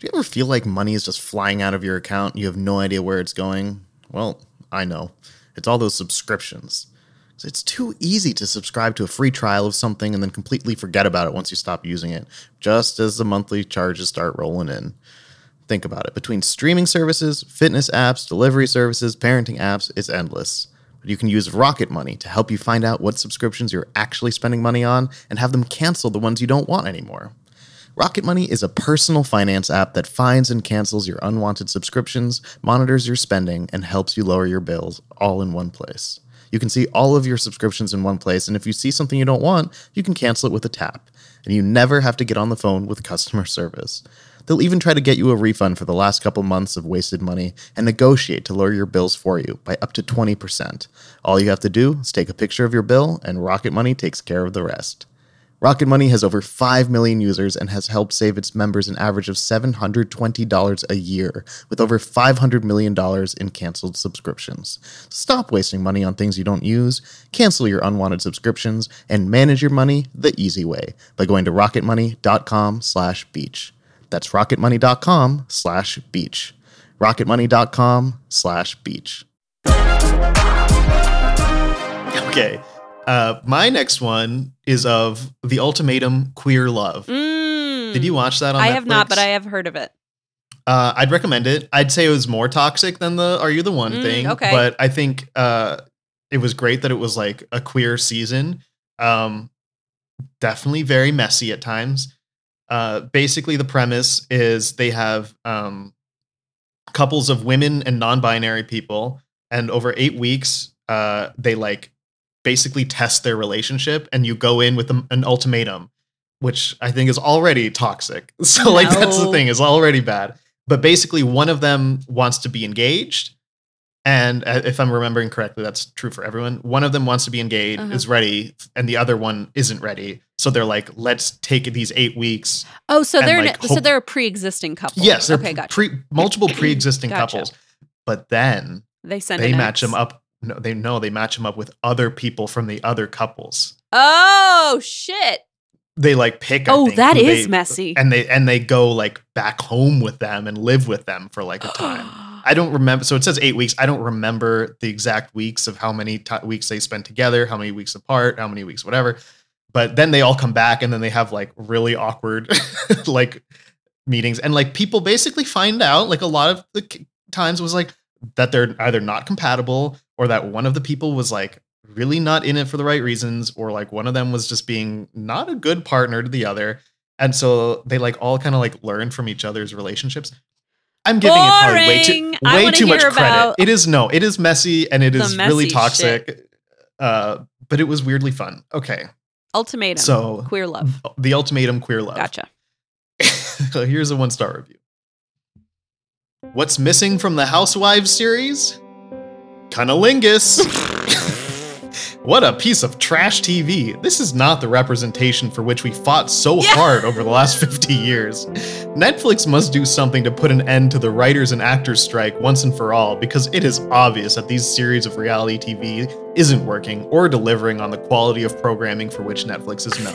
Do you ever feel like money is just flying out of your account? You have no idea where it's going? Well, I know. It's all those subscriptions. It's too easy to subscribe to a free trial of something and then completely forget about it once you stop using it, just as the monthly charges start rolling in. Think about it. Between streaming services, fitness apps, delivery services, parenting apps, it's endless. But you can use Rocket Money to help you find out what subscriptions you're actually spending money on and have them cancel the ones you don't want anymore. Rocket Money is a personal finance app that finds and cancels your unwanted subscriptions, monitors your spending, and helps you lower your bills all in one place. You can see all of your subscriptions in one place, and if you see something you don't want, you can cancel it with a tap. And you never have to get on the phone with customer service. They'll even try to get you a refund for the last couple months of wasted money and negotiate to lower your bills for you by up to 20%. All you have to do is take a picture of your bill, and Rocket Money takes care of the rest. Rocket Money has over 5 million users and has helped save its members an average of $720 a year, with over $500 million in canceled subscriptions. Stop wasting money on things you don't use, cancel your unwanted subscriptions, and manage your money the easy way by going to rocketmoney.com slash beach. That's rocketmoney.com slash beach. rocketmoney.com slash beach. Okay. Uh, my next one is of The Ultimatum Queer Love. Mm. Did you watch that on I have not, but I have heard of it. Uh, I'd recommend it. I'd say it was more toxic than the "Are You the One" Mm, thing. okay. but I think uh, it was great that it was like a queer season. Um, definitely very messy at times. Uh, basically, the premise is they have um, couples of women and non-binary people, and over eight weeks, uh, they like basically test their relationship, and you go in with an ultimatum, which I think is already toxic. So, like, that's the thing; is already bad but basically one of them wants to be engaged and uh, if i'm remembering correctly that's true for everyone one of them wants to be engaged Uh-huh. is ready and the other one isn't ready so they're like let's take these eight weeks Oh, so they're like, so hope- they're a pre-existing couple. yes they're okay, gotcha. pre- multiple pre-existing Gotcha. couples but then they send they match ex. them up no they know they match them up with other people from the other couples Oh shit! they like pick I Oh, think, that is they- messy. and they and they go like back home with them and live with them for like a time I don't remember. So it says eight weeks. I don't remember the exact weeks of how many ti weeks they spent together, how many weeks apart, how many weeks, whatever. But then they all come back and then they have like really awkward like meetings. And like people basically find out, like a lot of the times was like that they're either not compatible or that one of the people was like really not in it for the right reasons or like one of them was just being not a good partner to the other. And so they like all kind of like learn from each other's relationships. I'm giving it probably way too way too much credit. It is no, it is messy and it is really toxic. Uh, but it was weirdly fun. Okay, Ultimatum. so queer love. the ultimatum queer love. Gotcha. So Here's a one star review. What's missing from the Housewives series? Cunnilingus. what a piece of trash TV. This is not the representation for which we fought so Yeah. hard over the last 50 years. Netflix must do something to put an end to the writers and actors strike once and for all because it is obvious that these series of reality TV isn't working or delivering on the quality of programming for which Netflix is known.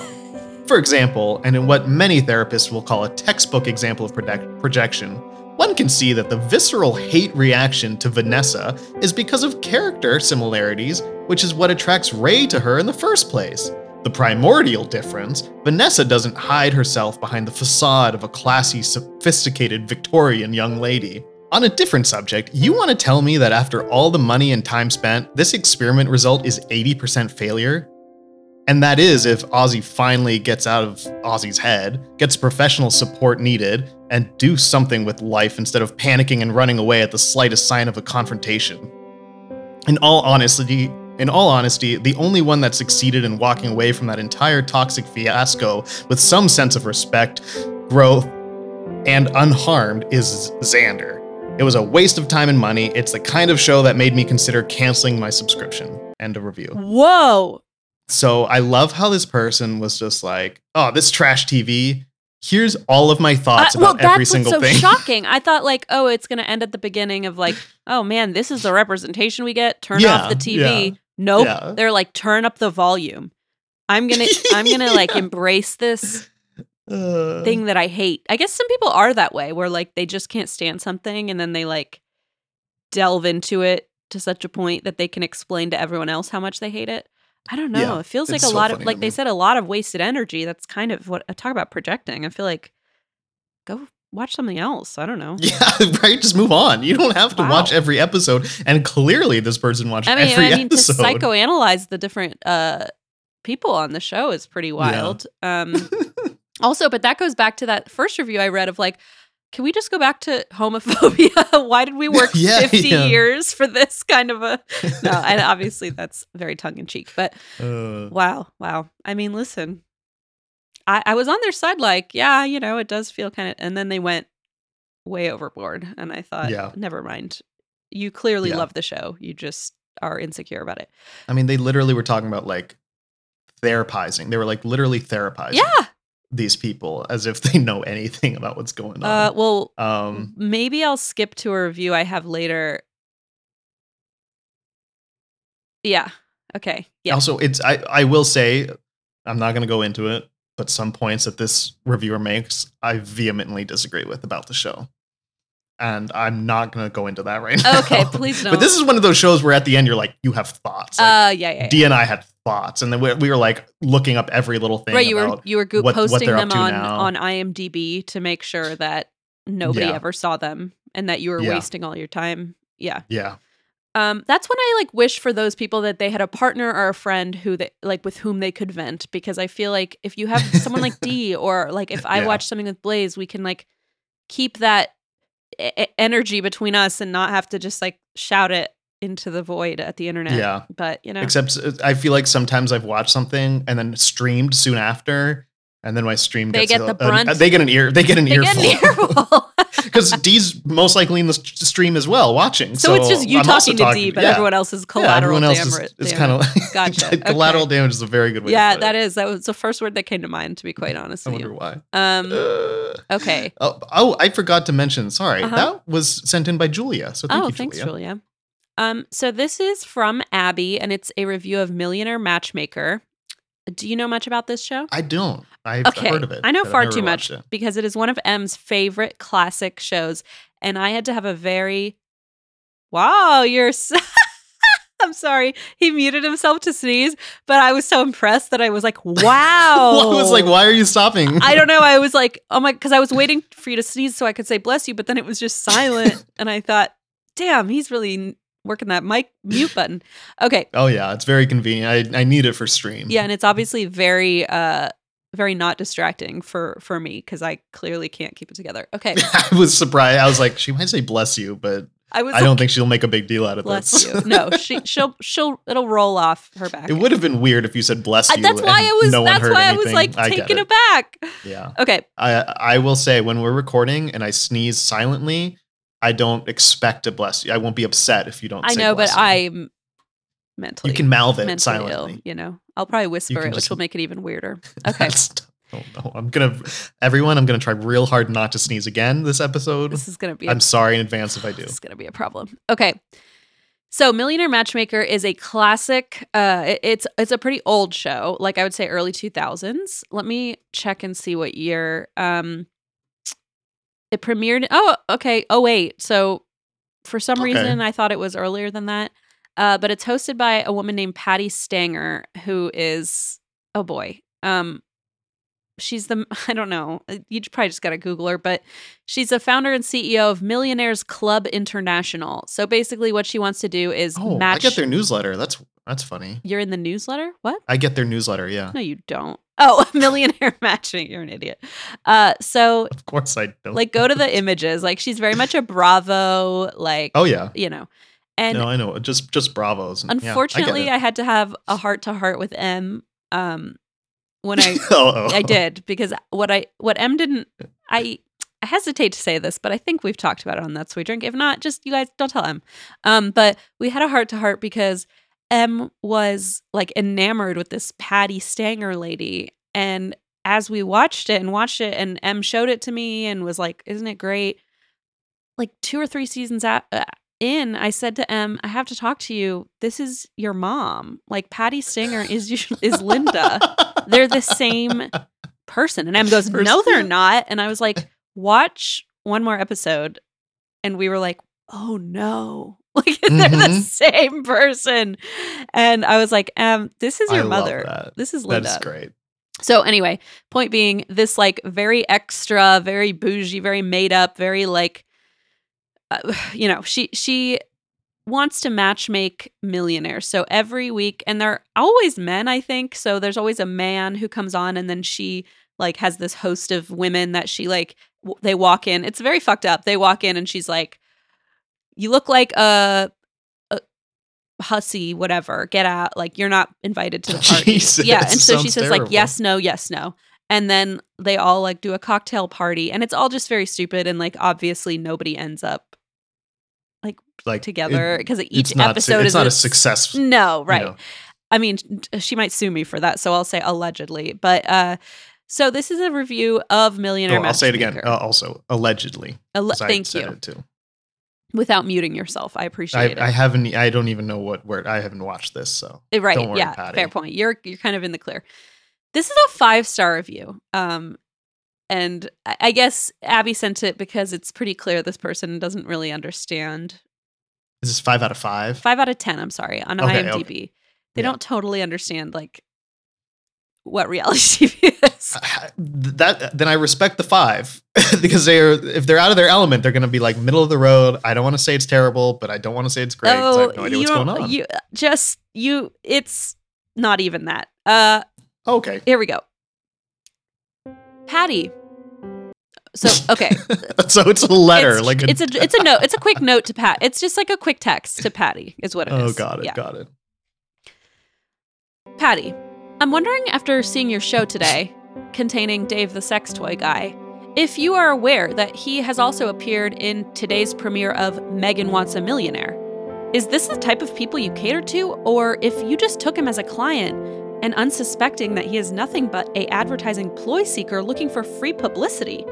For example, and in what many therapists will call a textbook example of project- projection, one can see that the visceral hate reaction to Vanessa is because of character similarities, which is what attracts Rae to her in the first place. The primordial difference Vanessa doesn't hide herself behind the facade of a classy, sophisticated Victorian young lady. On a different subject, you want to tell me that after all the money and time spent, this experiment result is 80% failure? And that is if Aussie finally gets out of Aussie's head, gets professional support needed, and do something with life instead of panicking and running away at the slightest sign of a confrontation. In all honesty, in all honesty, the only one that succeeded in walking away from that entire toxic fiasco with some sense of respect, growth, and unharmed is Xander. It was a waste of time and money. It's the kind of show that made me consider canceling my subscription. End of review. Whoa. So I love how this person was just like, "Oh, this trash TV. Here's all of my thoughts Uh, well, about every single so thing." shocking. I thought like, oh, it's gonna end at the beginning of like, oh man, this is the representation we get. Turn Yeah, off the TV. yeah, nope. yeah. They're like, turn up the volume. I'm gonna I'm gonna like embrace this Uh, thing that I hate. I guess some people are that way where like they just can't stand something and then they like delve into it to such a point that they can explain to everyone else how much they hate it. I don't know. Yeah, it feels like a so lot of like they said a lot of wasted energy. That's kind of what I talk about projecting. I feel like go watch something else. I don't know. yeah, right. Just move on. You don't have to Wow. watch every episode. And clearly, this person watched I mean, every I mean episode. to psychoanalyze the different uh people on the show is pretty wild. Um also, but that goes back to that first review I read of like can we just go back to homophobia? Why did we work Yeah, 50 yeah. years for this kind of a No, and obviously that's very tongue in cheek, but Uh, wow, wow. I mean, listen. I I was on their side like, yeah, you know, it does feel kind of and then they went way overboard and I thought, Yeah. never mind. You clearly Yeah. love the show. You just are insecure about it. I mean, they literally were talking about like therapizing. They were like literally therapizing Yeah. These people as if they know anything about what's going Uh, on. well, um, maybe I'll skip to a review I have later. Yeah. Okay. Yeah. Also, it's I I will say I'm not going to go into it, but some points that this reviewer makes I vehemently disagree with about the show. And I'm not going to go into that right now. Okay, please don't. But this is one of those shows where at the end you're like you have thoughts. Like, uh, yeah, yeah. yeah. D and I had thoughts, and then we, we were like looking up every little thing. right. You were you were go- what- what posting they're them on now. on IMDb to make sure that nobody Yeah. ever saw them and that you were Yeah. wasting all your time. Yeah. yeah, Um, that's when I like wish for those people that they had a partner or a friend who they like with whom they could vent because I feel like if you have someone like D or like if I Yeah. watch something with Blaze, we can like keep that e- energy between us and not have to just like shout it into the void at the internet. yeah. But you know, Except uh, I feel like sometimes I've watched something and then streamed soon after, and then my stream They gets get a- the a- they get an ear. They get an they get an earful. earful. because D's most likely in the stream as well, watching. so, it's just you I'm talking to D, but yeah. everyone else is Yeah, collateral everyone else damage. is, is kind of Gotcha. collateral Okay. damage is a very good way. yeah, that it. is that was the first word that came to mind. To be quite honest I with wonder you. why. Um. Uh, Okay. oh, oh, I forgot to mention. Sorry, Uh-huh. that was sent in by Julia. So thank oh, you, thanks, Julia. Um, so this is from Abby, and it's a review of Millionaire Matchmaker. Do you know much about this show? I don't. I've Okay, heard of it. I know far too much it. because it is one of M's favorite classic shows, and I had to have a very wow. You're. So- I'm sorry. He muted himself to sneeze, but I was so impressed that I was like, "Wow!" I was like, why are you stopping? I don't know. I was like, oh my, because I was waiting for you to sneeze so I could say bless you, but then it was just silent. and I thought, damn, he's really working that mic mute button. Okay. Oh yeah, it's very convenient. I I need it for stream. Yeah. And it's obviously very, uh, very not distracting for for me because I clearly can't keep it together. Okay, I was surprised. I was like, she might say bless you, but I was. I don't think she'll make a big deal out of bless this. you. No, she she'll she'll it'll roll off her back. It would have been weird if you said bless I, you. that's why I was. No that's why I was like I taken aback. Yeah. Okay. I I will say when we're recording and I sneeze silently, I don't expect to bless you. I won't be upset if you don't. I know, but. I'm mentally You can mouth it silently. ill. You know, I'll probably whisper it, which will make it even weirder. Okay. Oh no! I'm gonna everyone. I'm gonna try real hard not to sneeze again this episode. This is gonna be. A, I'm sorry in advance if I do. It's gonna be a problem. Okay. So, Millionaire Matchmaker is a classic. Uh, it- it's it's a pretty old show, like I would say early two thousands. Let me check and see what year. Um, it premiered. Oh, okay. Oh wait. So, for some Okay. reason, I thought it was earlier than that. Uh, but it's hosted by a woman named Patti Stanger, who is oh boy. Um she's the I don't know. uh, You probably just got to Google her, but she's a founder and CEO of Millionaires Club International. So basically, what she wants to do is Oh, match. I get their newsletter. That's that's funny. You're in the newsletter. What? I get their newsletter. Yeah, No, you don't. Oh, millionaire matching. You're an idiot. Uh, so of course I don't. like, go to the images. Like, she's very much a Bravo. Like, oh yeah. you know, and no, I know. Just just bravos. and- yeah, unfortunately, I, I, had to have a heart to heart with M. Um, when I oh. I did because what I what M didn't I I hesitate to say this, but I think we've talked about it on that sweet drink. If not, just you guys don't tell M. Um, but we had a heart to heart because M was like enamored with this Patti Stanger lady, and as we watched it and watched it, and M showed it to me and was like, "Isn't it great?" Like two or three seasons at, uh, in, I said to M, "I have to talk to you. This is your mom. Like Patti Stanger is is Linda." they're the same person. And Em goes, No, they're not. And I was like, Watch one more episode. And we were like, Oh no. Like they're the Mhm. same person. And I was like, um, this is I your love mother. This is Linda. That's great. So anyway, point being, this like very extra, very bougie, very made up, very like, uh, you know, she she wants to match make millionaires. So every week, and they're always men, I think. So there's always a man who comes on, and then she like has this host of women that she like. W- they walk in. It's very fucked up. They walk in, and she's like, "You look like a." a Hussy, whatever, get out. Like, you're not invited to the party. Jesus, yeah. And so she says, like, yes, no, yes, no. And then they all like do a cocktail party, and it's all just very stupid. And like, obviously, nobody ends up Like like together because each not. episode is not a a- success. No, you right. know. I mean, she might sue me for that, so I'll say allegedly. But uh, so this is a review of Millionaire Oh, I'll say it again. Uh, also, allegedly. I thank you. Too. Without muting yourself, I appreciate I, it. I haven't. I don't even know what word. I haven't watched this, so Eh, right Don't worry, yeah Patty. fair point you're you're kind of in the clear this is a five star review um and I guess Abby sent it because it's pretty clear this person doesn't really understand. is this five out of five? Five out of ten. I'm sorry on Okay, IMDb. okay. They Yeah. don't totally understand like what reality TV is. I- that then I respect the five because they're if they're out of their element, they're going to be like middle of the road. I don't want to say it's terrible, but I don't want to say it's great. have no idea Oh, you what's going on. You just you. It's not even that. Uh, okay, here we go. Patty. So okay, so it's a letter, it's, like a, it's a it's a note. It's a quick note to Pat. It's just like a quick text to Patty. Is what it oh, is. oh, got it, Yeah. got it. Patty, I'm wondering after seeing your show today, containing Dave the Sex Toy Guy, if you are aware that he has also appeared in today's premiere of Megan Wants a Millionaire. Is this the type of people you cater to, or if you just took him as a client and unsuspecting that he is nothing but a advertising ploy seeker looking for free publicity?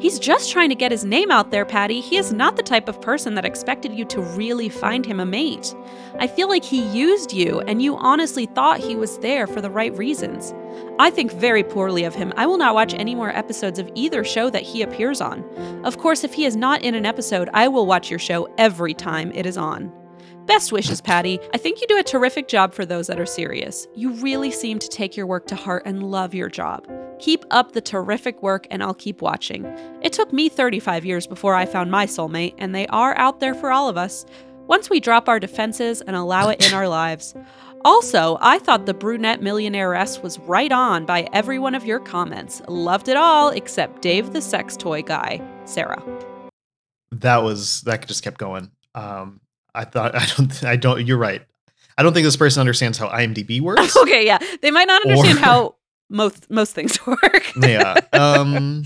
He's just trying to get his name out there, Patty. He is not the type of person that expected you to really find him a mate. I feel like he used you, and you honestly thought he was there for the right reasons. I think very poorly of him. I will not watch any more episodes of either show that he appears on. Of course, if he is not in an episode, I will watch your show every time it is on. Best wishes, Patty. I think you do a terrific job for those that are serious. You really seem to take your work to heart and love your job. Keep up the terrific work, and I'll keep watching. It took me 35 years before I found my soulmate, and they are out there for all of us once we drop our defenses and allow it in our lives. Also, I thought the brunette millionairess was right on by every one of your comments. Loved it all except Dave the sex toy guy. Sarah. That was that just kept going. Um, I thought I don't I don't. You're right. I don't think this person understands how IMDb works. okay, yeah. They might not understand Or- how most most things work. yeah. Um,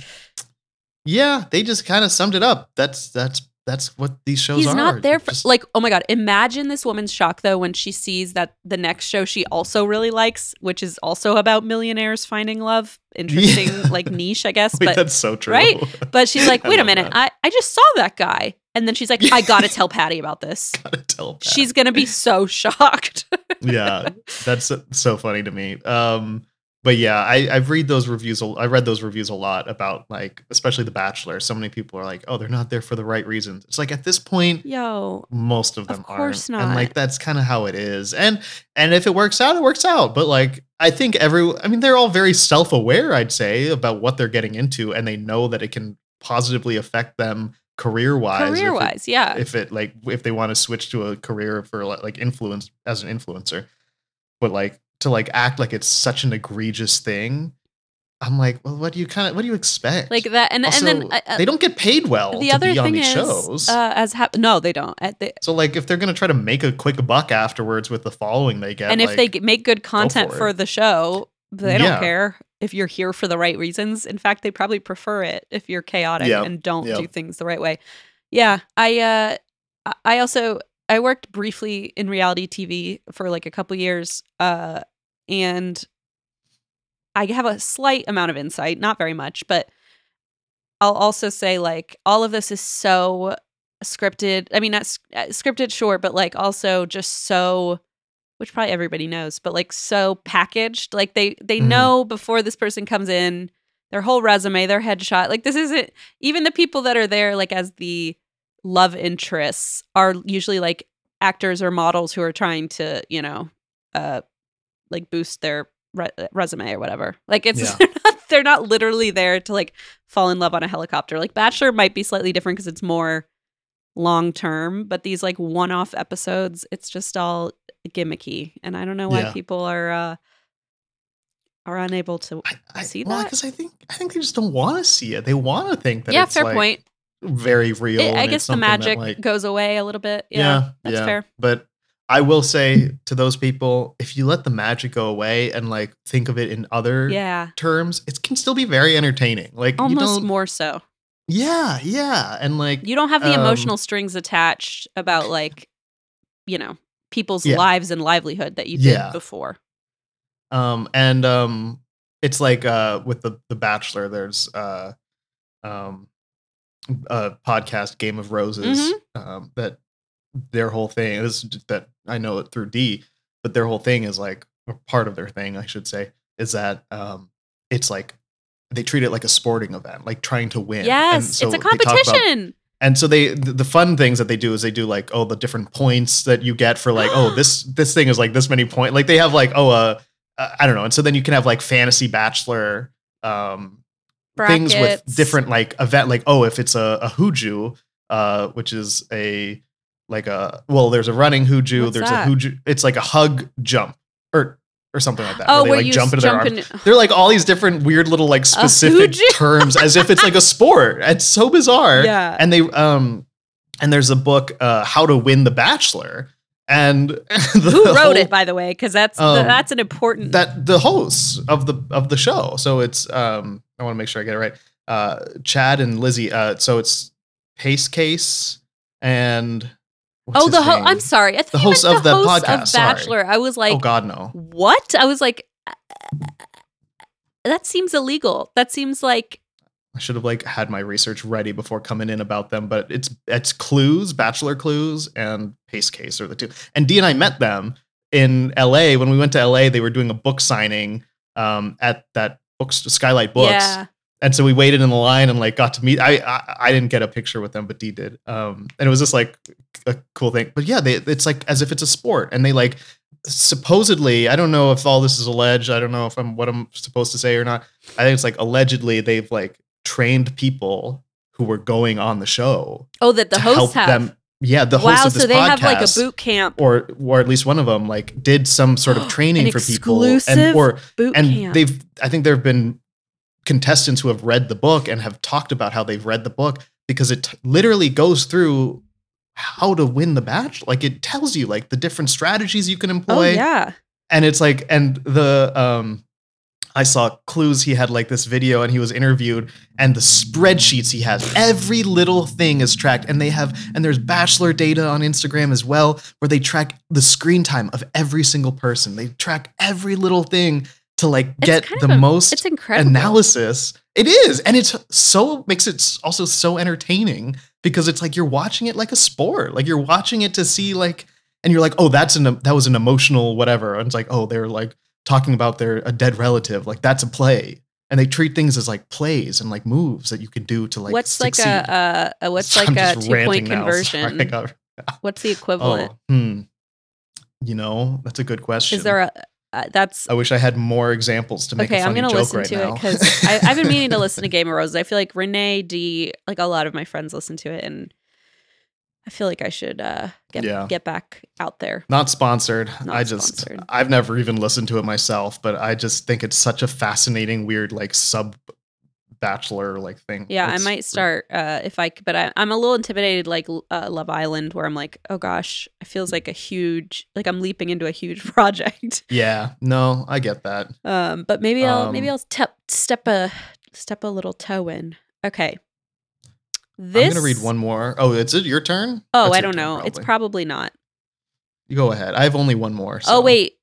yeah. They just kind of summed it up. That's that's that's what these shows He's are. He's not there for Just- like oh my god, imagine this woman's shock though when she sees that the next show she also really likes, which is also about millionaires finding love. Interesting Yeah. like niche, I guess. Wait, but that's so true. right? But she's like, wait a minute, that. I, I just saw that guy. And then she's like, I gotta tell Patty about this. Gotta tell Pat. She's gonna be so shocked. yeah, that's so funny to me. Um, but yeah, I I've read those reviews. a- I read those reviews a lot about like, especially The Bachelor. So many people are like, oh, they're not there for the right reasons. It's like at this point, Yo, most of Of them course aren't. And like that's kind of how it is. And and if it works out, it works out. But like I think every I mean, they're all very self-aware, I'd say, about what they're getting into, and they know that it can positively affect them career-wise. career wise, yeah. if it like if they want to switch to a career for like, influence as an influencer but like to like act like it's such an egregious thing i'm like well what do you kind of what do you expect like that, and also, and then uh, uh, they don't get paid well the to other be on thing these is, shows uh, as hap- no, they don't. At the, so like if they're gonna try to make a quick buck afterwards with the following they get and if like, they make good content for for, the show, they Yeah. don't care if you're here for the right reasons. In fact, they probably prefer it if you're chaotic Yeah, and don't yeah. do things the right way. Yeah, I uh I- also I worked briefly in reality TV for like a couple years uh and I have a slight amount of insight, not very much, but I'll also say like all of this is so scripted. I mean, not uh, scripted, sure, but like also just so, which probably everybody knows, but like so packaged. Like they they Mhm. know before this person comes in their whole resume, their headshot. Like this isn't even the people that are there like as the love interests are usually like actors or models who are trying to you know uh like boost their re- resume or whatever. Like it's Yeah. they're, not, they're not literally there to like fall in love on a helicopter. Like Bachelor might be slightly different because it's more long term, but these like one off episodes, it's just all gimmicky, and I don't know why Yeah. people are uh are unable to. I, I see well, that? because I think I think they just don't want to see it. They want to think that yeah, it's fair like, point. very real. It- I guess the that, magic like, goes away a little bit. Yeah, yeah, that's yeah. fair. But I will say to those people, if you let the magic go away and like think of it in other Yeah, terms, it can still be very entertaining. Like almost more so. Yeah, yeah, and like You don't have the Um, emotional strings attached about like, you know, people's Yeah. lives and livelihood that you Yeah. did before. um and um it's like uh with the the Bachelor, there's uh um a podcast Game of Roses Mm-hmm. um that their whole thing is that I know it through D, but their whole thing is like or part of their thing, I should say, is that um it's like they treat it like a sporting event, like trying to win. And Yes, so it's a about- competition. and so they the, fun things that they do is they do like oh the different points that you get for like oh this this thing is like this many point like they have like oh uh uh, I don't know and so then you can have like fantasy bachelor um things with different like event like oh if it's a, a huju uh which is a like a well there's a running huju What's there's that? a huju it's like a hug jump or something like that Oh, where they like jump into their arms in- they're like all these different weird little like specific terms as if it's like a sport it's so bizarre Yeah. and they um and there's a book uh how to win the bachelor and the Who wrote whole- it, by the way? Because that's Um, that's an important. that the hosts of the of the show so it's um i want to make sure i get it right uh chad and lizzie uh so it's pace case and what's oh, the host. I'm sorry. I The host of the host podcast, of sorry. Bachelor. I was like, oh god no what? I was like, that seems illegal. That seems like i should have like had my research ready before coming in about them but it's it's clues bachelor clues and pace case are the two and d and i met them in la when we went to la they were doing a book signing um at that books skylight books yeah. And so we waited in the line and like got to meet I, I i didn't get a picture with them but dee did um and it was just like a cool thing but yeah they it's like as if it's a sport and they like supposedly i don't know if all this is alleged i don't know if i'm what i'm supposed to say or not i think it's like allegedly they've like trained people who were going on the show Oh, that the hosts have. them yeah the wow, hosts of this so they podcast have like a boot camp. or or at least one of them like did some sort of training for people and or boot and camp. they've i think there have been contestants who have read the book and have talked about how they've read the book because it t- literally goes through how to win the match. like it tells you like the different strategies you can oh employ yeah. and it's like and the um i saw clues he had like this video and he was interviewed and the spreadsheets he has every little thing is tracked and they have and there's bachelor data on instagram as well where they track the screen time of every single person they track every little thing to like get the a- most It's incredible. analysis it is and it's so makes it also so entertaining because it's like you're watching it like a sport like you're watching it to see like and you're like oh that's an that was an emotional whatever and it's like oh they're like talking about their a dead relative, like that's a play. And they treat things as like plays and like moves that you can do to like what's succeed. like a, a, a what's I'm like a two point ranting now, sorry, I conversion? got- What's the equivalent? oh, hmm. You know, that's a good question. Is there a uh, that's I wish I had more examples to make okay? I'm gonna listen right to now. it because I've been meaning to listen to Game of Roses. I feel like Renee D, like a lot of my friends listen to it, and I feel like I should uh, get Yeah. get back out there. Not sponsored. Not I just sponsored. I've never even listened to it myself, but I just think it's such a fascinating, weird, like sub bachelor like thing. Yeah, It's- I might start uh, if I, But I, I'm a little intimidated, like uh, Love Island, where I'm like, oh gosh, it feels like a huge, like I'm leaping into a huge project. Yeah, no, I get that. Um, but maybe I'll maybe Um, I'll step step a step a little toe in. Okay. This I'm gonna read one more. Oh, it's it your turn? Oh, That's I don't turn, know. It's probably. probably not. You go ahead. I have only one more. Oh wait,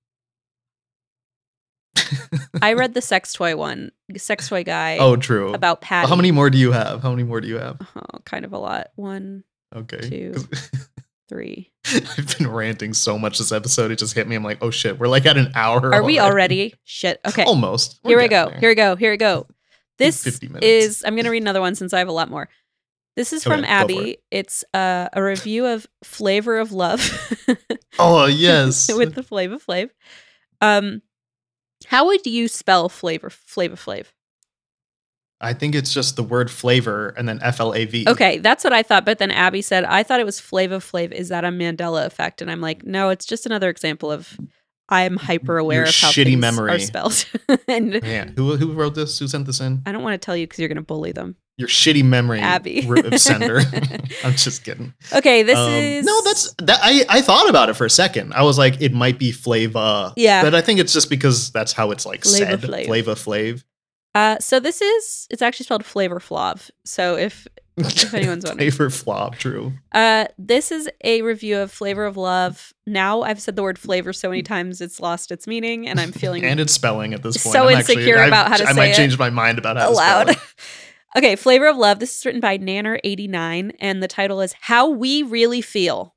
I read the sex toy one, sex toy guy. oh, true. about Patty. How many more do you have? How many more do you have? Oh, kind of a lot. One, Okay. Two. three. I've been ranting so much this episode. It just hit me. I'm like, oh shit, we're like at an hour. Are we already? Shit. Okay. Almost. We're Here we go. there. Here we go. Here we go. This 50 is I'm going to read another one since I have a lot more. This is from Okay, Abby. It's uh, a review of Flavor of Love. Oh yes. with the Flava Flav. Um, how would you spell flavor flavor flav? I think it's just the word flavor and then F L A V. Okay, that's what I thought. But then Abby said, I thought it was Flava Flav. Is that a Mandela effect? And I'm like, no, it's just another example of I'm hyper aware Your of how shitty things memory. are spelled. and Man, who who wrote this? Who sent this in? I don't want to tell you because you're going to bully them. Your shitty memory, Abby. sender. I'm just kidding. Okay, this Um, is no. That's that. I I thought about it for a second. I was like, it might be Flava. Yeah. but I think it's just because that's how it's like Flava said. Flav. Flava Flav. Uh, so this is it's actually spelled Flavor Flav. So if If anyone's wondering. Flavor flop. True. uh, this is a review of Flavor of Love. Now I've said the word flavor so many times it's lost its meaning, and I'm feeling and its spelling at this point. So I'm actually- insecure I've- about how to I say might it change my mind about how to spell aloud. it. okay, Flavor of Love. This is written by Nanner89, and the title is How We Really Feel.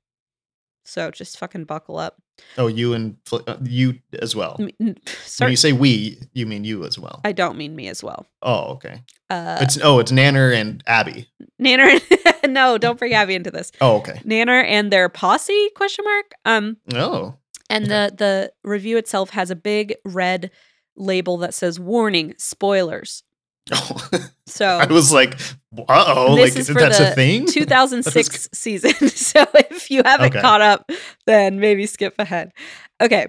So just fucking buckle up. Oh, you and uh, you as well. N- When you say we, you mean you as well. I don't mean me as well. oh, okay. Uh, It's oh, it's Nanner and Abby. Nanner, no, don't bring Abby into this. Oh, okay. Nanner and their posse? Question mark. Um, Oh, and the the review itself has a big red label that says "Warning: Spoilers." So I was like, uh oh, like that's a thing. 2006 season. So if you haven't Okay. caught up, then maybe skip ahead. Okay.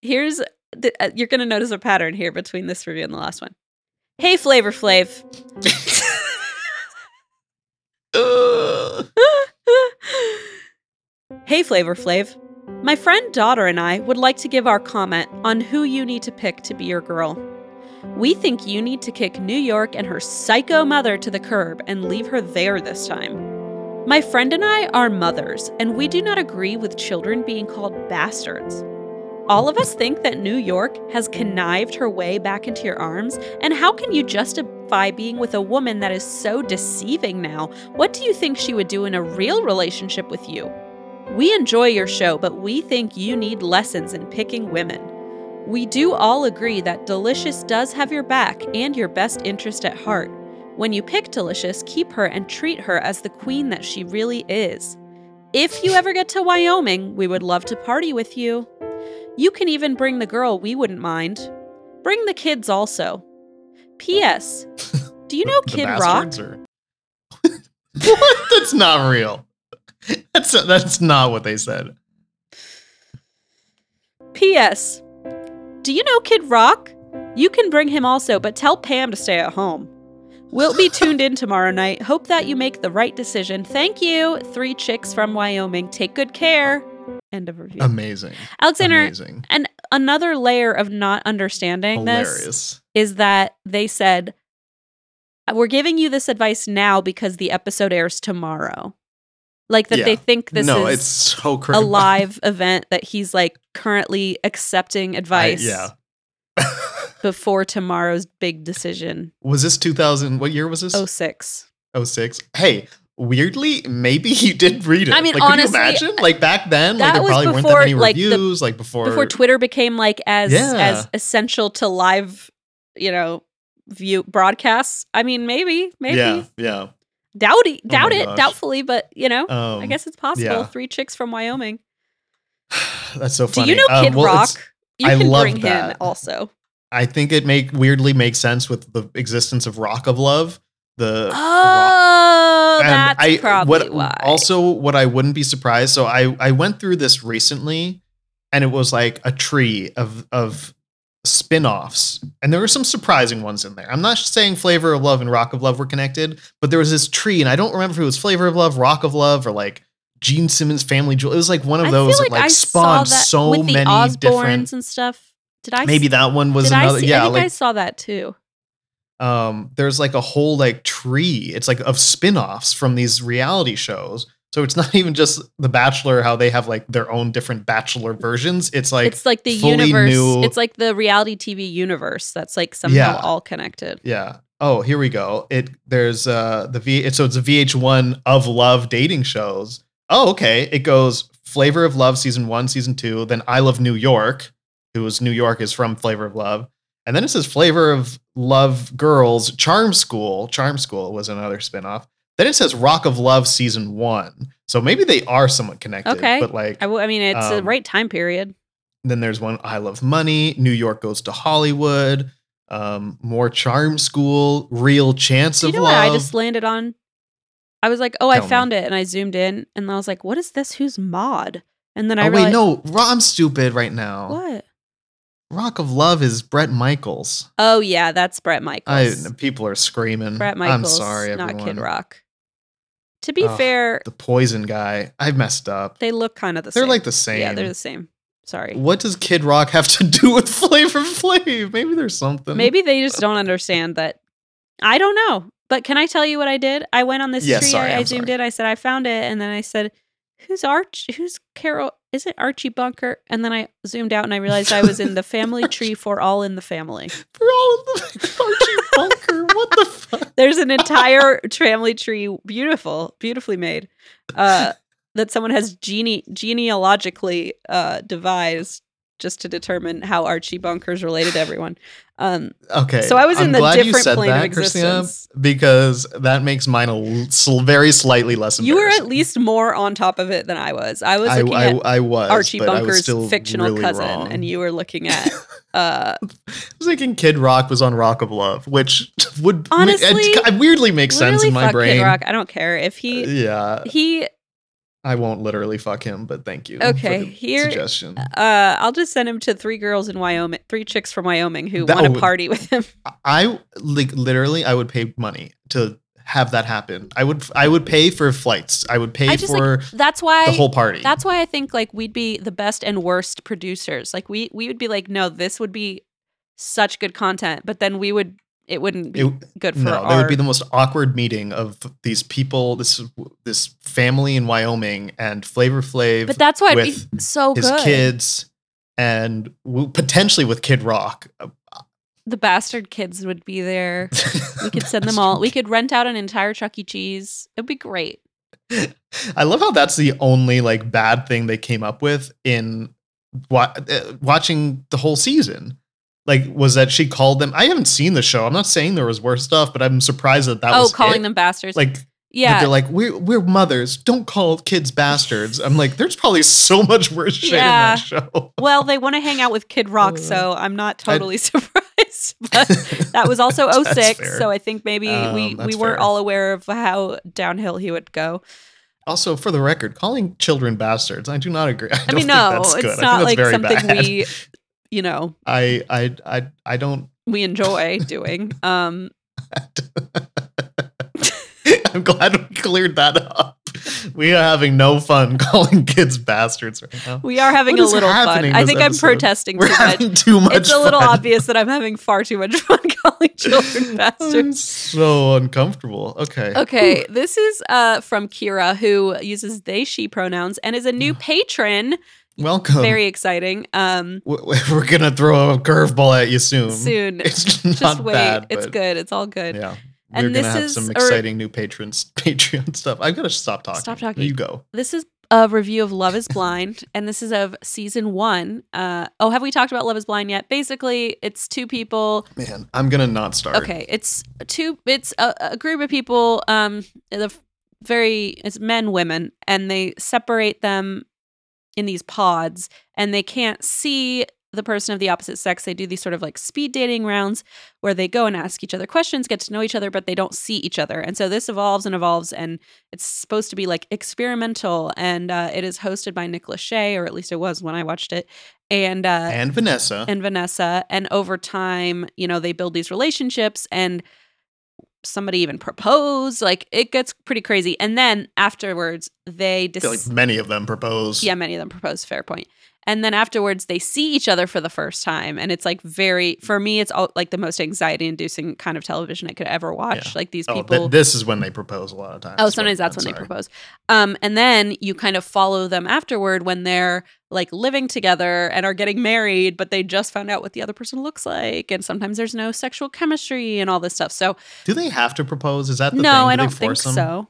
Here's the, uh, you're going to notice a pattern here between this review and the last one. Hey Flavor Flav. Hey Flavor Flav. My friend, daughter, and I would like to give our comment on who you need to pick to be your girl. We think you need to kick New York and her psycho mother to the curb and leave her there this time. My friend and I are mothers, and we do not agree with children being called bastards. All of us think that New York has connived her way back into your arms, and how can you justify being with a woman that is so deceiving now? What do you think she would do in a real relationship with you? We enjoy your show, but we think you need lessons in picking women. We do all agree that Delicious does have your back and your best interest at heart. When you pick Delicious, keep her and treat her as the queen that she really is. If you ever get to Wyoming, we would love to party with you. You can even bring the girl, we wouldn't mind. Bring the kids also. P.S. Do you know Kid Rock? Or... what? That's not real. That's that's not what they said. P.S. Do you know Kid Rock? You can bring him also, but tell Pam to stay at home. We'll be tuned in tomorrow night. Hope that you make the right decision. Thank you. Three chicks from Wyoming. Take good care. End of review. Amazing. Alexander, Amazing. and another layer of not understanding this is that they said, We're giving you this advice now because the episode airs tomorrow. Like that they think this no, is it's so crazy. a live event that he's like currently accepting advice yeah. before tomorrow's big decision. was this 2000? What year was this? Oh six. 06. Hey, weirdly, maybe you did read it. I mean, like, could honestly, you imagine? Uh, like back then, like there probably weren't that many like, the- reviews. like before, before Twitter became like as Yeah. as essential to live, you know, view broadcasts. I mean, maybe, maybe, Yeah, yeah. Doubt it, Oh doubt my it, gosh. doubtfully, but you know, Um, I guess it's possible. yeah. Three chicks from Wyoming. that's so funny. Do you know Um, Kid well, Rock? You I can love bring him that. also. I think it make weirdly makes sense with the existence of Rock of Love. The Rock- Oh, and that's I probably what why. also what I wouldn't be surprised. So I I went through this recently, and it was like a tree of of spin-offs and there were some surprising ones in there i'm not saying flavor of love and rock of love were connected but there was this tree and i don't remember if it was flavor of love rock of love or like gene simmons family jewel it was like one of I those feel that like I spawned saw that so with the many Osbournes different and stuff. Did I? maybe that one was another I see, yeah I think like I saw that too. um there's like a whole like tree it's like of spin-offs from these reality shows so it's not even just the bachelor how they have like their own different bachelor versions. It's like it's like the universe. new- It's like the reality TV universe that's like somehow Yeah. all connected. yeah. Oh here we go. It there's uh the v so it's a vh1 of love dating shows. Oh okay. It goes flavor of love season one season two then i love new york who's new york is from flavor of love. And then it says flavor of love girls charm school. Charm school was another spin-off then it says rock of love season one so maybe they are somewhat connected Okay. but like I, w- I mean, it's the Um, right time period. then there's one I Love Money, New York Goes to Hollywood, um, more Charm School, Real Chance Do you of know Love. what I just landed on? I was like, oh, I Tell me. found it, and I zoomed in, and I was like, what is this? Who's Maud? And then I oh wait, no, I'm stupid right now. what? Rock of Love is Bret Michaels. Oh yeah, that's Bret I Michaels. people are screaming. Bret Michaels, I'm sorry, everyone. not Kid Rock. To be Ugh, fair, The Poison guy. I messed up. they look kind of the same. They're like the same. Yeah, they're the same. Sorry. What does Kid Rock have to do with Flavor Flav? Maybe there's something. Maybe they just don't understand that. I don't know. But can I tell you what I did? I went on this Yeah, tree. sorry, I, I zoomed sorry. in. I said I found it, and then I said, "Who's Arch? Who's Carol? Is it Archie Bunker?" And then I zoomed out and I realized I was in the family tree for all in the family. We're all in the Archie Bunker. What the fuck? There's an entire family tree, beautiful, beautifully made, uh, that someone has gene- genealogically uh, devised just to determine how Archie Bunker's related to everyone. Um, Okay. So I was in I'm the glad you different plane of that, Christina, existence. because that makes mine a l- very slightly less you were at least more on top of it than I was. I was I, looking I, at I was Archie was Bunker's still fictional really cousin, wrong. and you were looking at. Uh, I was thinking Kid Rock was on Rock of Love, which would Honestly, it weirdly makes sense in my brain. Kid Rock. I don't care if he Yeah, he. I won't literally fuck him, but thank you. Okay, for the here- suggestion. Uh, I'll just send him to three girls in Wyoming, three chicks from Wyoming who want to party with him. I like literally, I would pay money to have that happen. I would, I would pay for flights. I would pay I just, like, for That's why the whole party. That's why I think like we'd be the best and worst producers. Like we we would be like, no, this would be such good content, but then we would it wouldn't be It- good for no, our. that would be the most awkward meeting of these people, this this family in Wyoming, and Flavor Flav but that's why it'd be so his good. kids, and potentially with Kid Rock. The bastard kids would be there. We could send them all. We could rent out an entire Chuck E. Cheese. It'd be great. I love how that's the only like bad thing they came up with in wa- uh, watching the whole season. Like, was that she called them? I haven't seen the show. I'm not saying there was worse stuff, but I'm surprised that that oh, was calling it. them bastards. like. yeah, they're like we're we're mothers. Don't call kids bastards. I'm like, there's probably so much worse shit Yeah. in that show. well, they want to hang out with Kid Rock, so I'm not I- totally surprised. But that was also 06, fair. so I think maybe we Um, we that's weren't fair. all aware of how downhill he would go. Also, for the record, calling children bastards, I do not agree. I, I don't mean, think no, that's good. it's I not think like very something bad. we, you know, I, I, I, I don't. we enjoy doing. Um, I'm glad we cleared that up. We are having no fun calling kids bastards right now. we are having What a little fun. I think I'm episode? protesting We're too much. having too much. It's a little obvious that I'm having far too much fun calling children bastards. I'm bastards. so uncomfortable. Okay. Okay, this is uh, from Kira, who uses they, she pronouns and is a new patron. Welcome. Very exciting. Um, We're gonna throw a curveball at you soon. soon. It's Just not wait. bad. it's good. It's all good. Yeah. And We're this gonna have is some exciting new patrons Patreon stuff. I've got to stop talking. Stop talking. You go. This is a review of Love is Blind, and this is of season one. Uh, oh, have we talked about Love is Blind yet? Basically, it's two people. Man, I'm gonna not start. Okay, it's two. It's a, a group of people. Um, the very it's men, women, and they separate them in these pods, and they can't see the person of the opposite sex. They do these sort of like speed dating rounds where they go and ask each other questions, get to know each other, but they don't see each other. And so this evolves and evolves, and it's supposed to be like experimental. And uh, it is hosted by Nick Lachey, or at least it was when I watched it. And uh, And Vanessa. and Vanessa. And over time, you know, they build these relationships and somebody even proposed. Like it gets pretty crazy. And then afterwards, they dis- feel like many of them propose. yeah, many of them propose. Fair point. And then afterwards, they see each other for the first time, and it's like very for me, it's all like the most anxiety-inducing kind of television I could ever watch. Yeah. Like these Oh, people. th- this is when they propose a lot of times. Oh, but sometimes that's I'm when they propose. Um, and then you kind of follow them afterward when they're like living together and are getting married, but they just found out what the other person looks like. And sometimes there's no sexual chemistry and all this stuff. So Do they have to propose? Is that the no, thing? Do I don't think force them? so.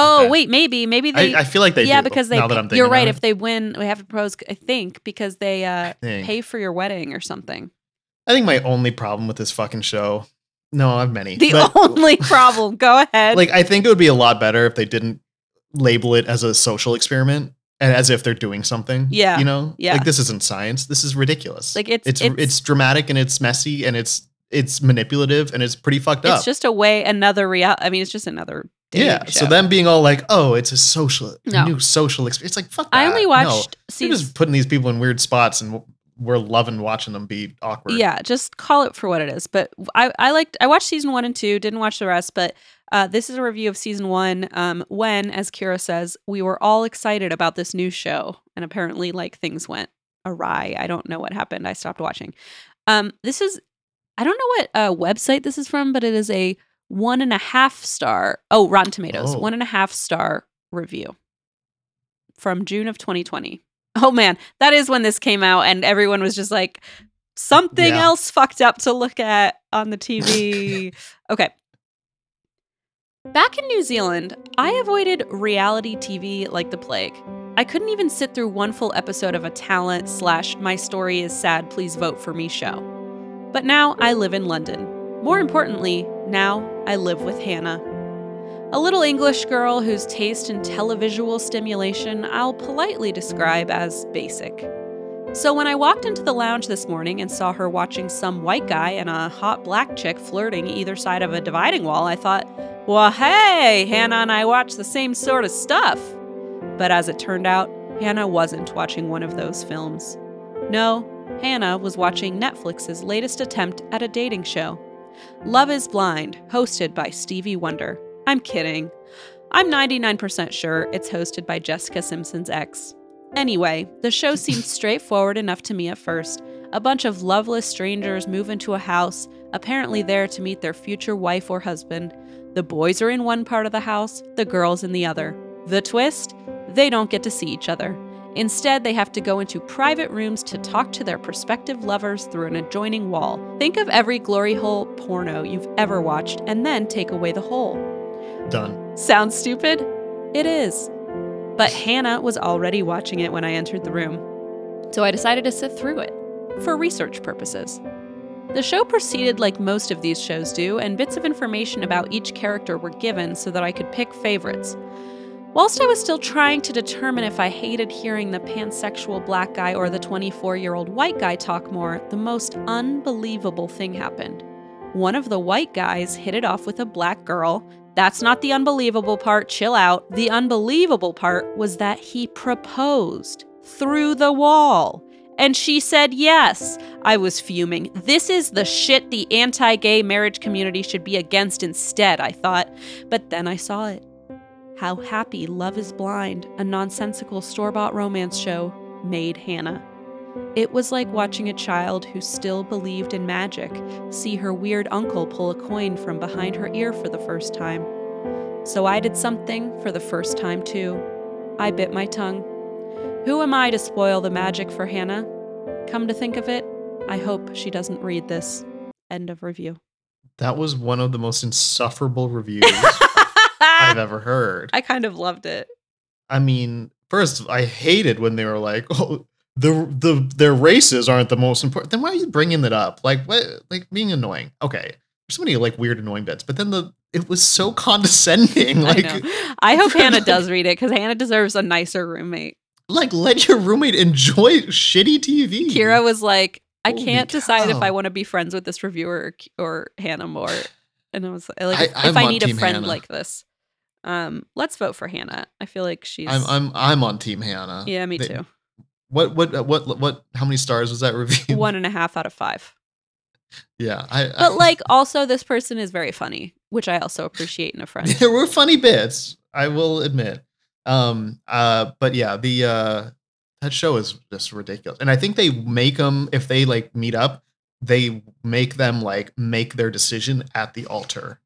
Oh Okay. wait, maybe maybe they. I, I feel like they yeah, do. because they. Now that I'm you're right. If it. they win, we have to propose. I think because they uh, Think. pay for your wedding or something. I think my only problem with this fucking show. No, I have many. The but, only problem. Go ahead. like I think it would be a lot better if they didn't label it as a social experiment and as if they're doing something. Yeah, You know? yeah. Like this isn't science. This is ridiculous. Like, it's- it's it's- it's, dramatic and it's messy and it's it's manipulative and it's pretty fucked up. it's just a way another real. I mean, it's just another. Yeah. So them being all like, oh, it's a social No. new social experience. It's like fuck I that. only No. watched You're season. just putting these people in weird spots and we're loving watching them be awkward. Yeah, just call it for what it is. But I, I liked. I watched season one and two. Didn't watch the rest. But uh, this is a review of season one. Um, when, as Kira says, we were all excited about this new show, and apparently, like things went awry. I don't know what happened. I stopped watching. Um, this is. I don't know what uh, website this is from, but it is a one and a half star. Oh, Rotten Tomatoes, Oh. one and a half star review from June of 2020. Oh man, that is when this came out, and everyone was just like, something Yeah. else fucked up to look at on the TV. okay. Back in New Zealand, I avoided reality TV like the plague. I couldn't even sit through one full episode of a talent slash my story is sad, please vote for me show. But now I live in London. More importantly, now I live with Hannah. A little English girl whose taste in televisual stimulation I'll politely describe as basic. So when I walked into the lounge this morning and saw her watching some white guy and a hot black chick flirting either side of a dividing wall, I thought, well, hey, Hannah and I watch the same sort of stuff. But as it turned out, Hannah wasn't watching one of those films. No, Hannah was watching Netflix's latest attempt at a dating show. Love is Blind, hosted by Stevie Wonder. I'm kidding. I'm 99% sure it's hosted by Jessica Simpson's ex. Anyway, the show seemed straightforward enough to me at first. A bunch of loveless strangers move into a house, apparently there to meet their future wife or husband. The boys are in one part of the house, the girls in the other. The twist? They don't get to see each other. Instead, they have to go into private rooms to talk to their prospective lovers through an adjoining wall. Think of every glory hole porno you've ever watched and then take away the hole. Done. Sounds stupid? It is. But Hannah was already watching it when I entered the room, so I decided to sit through it for research purposes. The show proceeded like most of these shows do, and bits of information about each character were given so that I could pick favorites. Whilst I was still trying to determine if I hated hearing the pansexual black guy or the 24 year old white guy talk more, the most unbelievable thing happened. One of the white guys hit it off with a black girl. That's not the unbelievable part, chill out. The unbelievable part was that he proposed through the wall. And she said yes. I was fuming. This is the shit the anti gay marriage community should be against instead, I thought. But then I saw it. How happy Love is Blind, a nonsensical store bought romance show, made Hannah. It was like watching a child who still believed in magic see her weird uncle pull a coin from behind her ear for the first time. So I did something for the first time too. I bit my tongue. Who am I to spoil the magic for Hannah? Come to think of it, I hope she doesn't read this. End of review. That was one of the most insufferable reviews I've ever heard. I kind of loved it. I mean, first, I hated when they were like, "Oh, the the their races aren't the most important." Then why are you bringing that up? Like, what? Like being annoying. Okay, there's so many like weird, annoying bits, but then the it was so condescending. Like, I. I hope Hannah does read it because Hannah deserves a nicer roommate. like let your roommate enjoy shitty TV. Kira was like, I Holy can't decide if. I want to be friends with this reviewer or, or Hannah more. And I was like, I- if, I'm if I need a friend Hannah. like this, um, let's vote for Hannah. I feel like she's. I'm I'm I'm on Team Hannah. yeah, me They- too. What what what what? How many stars was that review? One and a half out of five. Yeah, I. But like, also, this person is very funny, which I also appreciate in a friend. there were funny bits. I will admit. Um. Uh. But yeah, the uh that show is just ridiculous, and I think they make them if they like meet up, they make them like make their decision at the altar,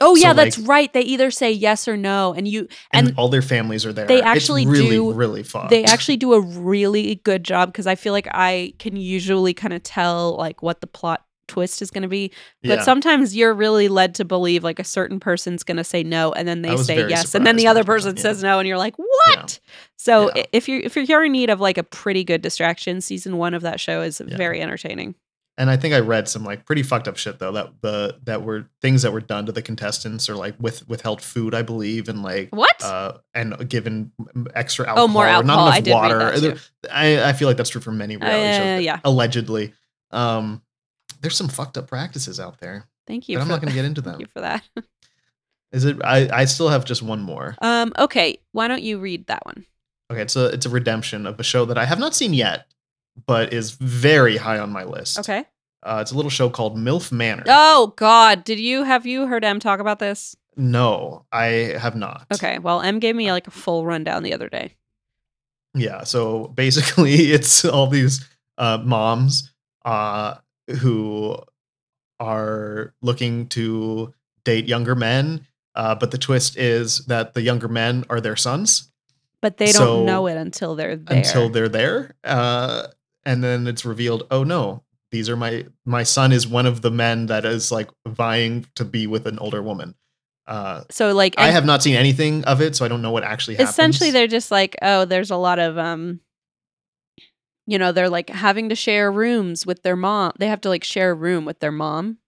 Oh So, yeah, that's like- right. They either say yes or no, and you and, and all their families are there. they It's actually really do- really fun. they actually do a really good job because I feel like I can usually kind of tell like what the plot twist is going to be, but yeah. sometimes you're really led to believe like a certain person's going to say no, and then they say yes, and then the other person yeah. says no, and you're like, what? So Yeah. i- if you're if you're in need of like a pretty good distraction, season one of that show is very entertaining. And I think I read some like pretty fucked up shit though that the that were things that were done to the contestants or like with withheld food I believe and like What? uh and given extra alcohol oh, more alcohol. not enough I water. read that too. I I feel like that's true for many reality Uh, shows. yeah. Allegedly. Um there's some fucked up practices out there. Thank you. But I'm not gonna get into them Thank you for that. Is it I, I still have just one more. Um. Okay. Why don't you read that one? Okay, it's a it's a redemption of a show that I have not seen yet, but is very high on my list. Okay. Uh, it's a little show called MILF Manor. Oh God, did you have you heard M talk about this? No, I have not. Okay, well, M gave me like a full rundown the other day. Yeah. So basically, it's all these uh, moms uh, who are looking to date younger men, uh, but the twist is that the younger men are their sons But they don't So- know it until they're there. until they're there, uh, and then it's revealed. Oh no. These are my my son is one of the men that is like vying to be with an older woman. Uh, so like I have not seen anything of it, so I don't know what actually happens. essentially they're just like, oh, there's a lot of um you know, they're like having to share rooms with their mom. They have to like share a room with their mom.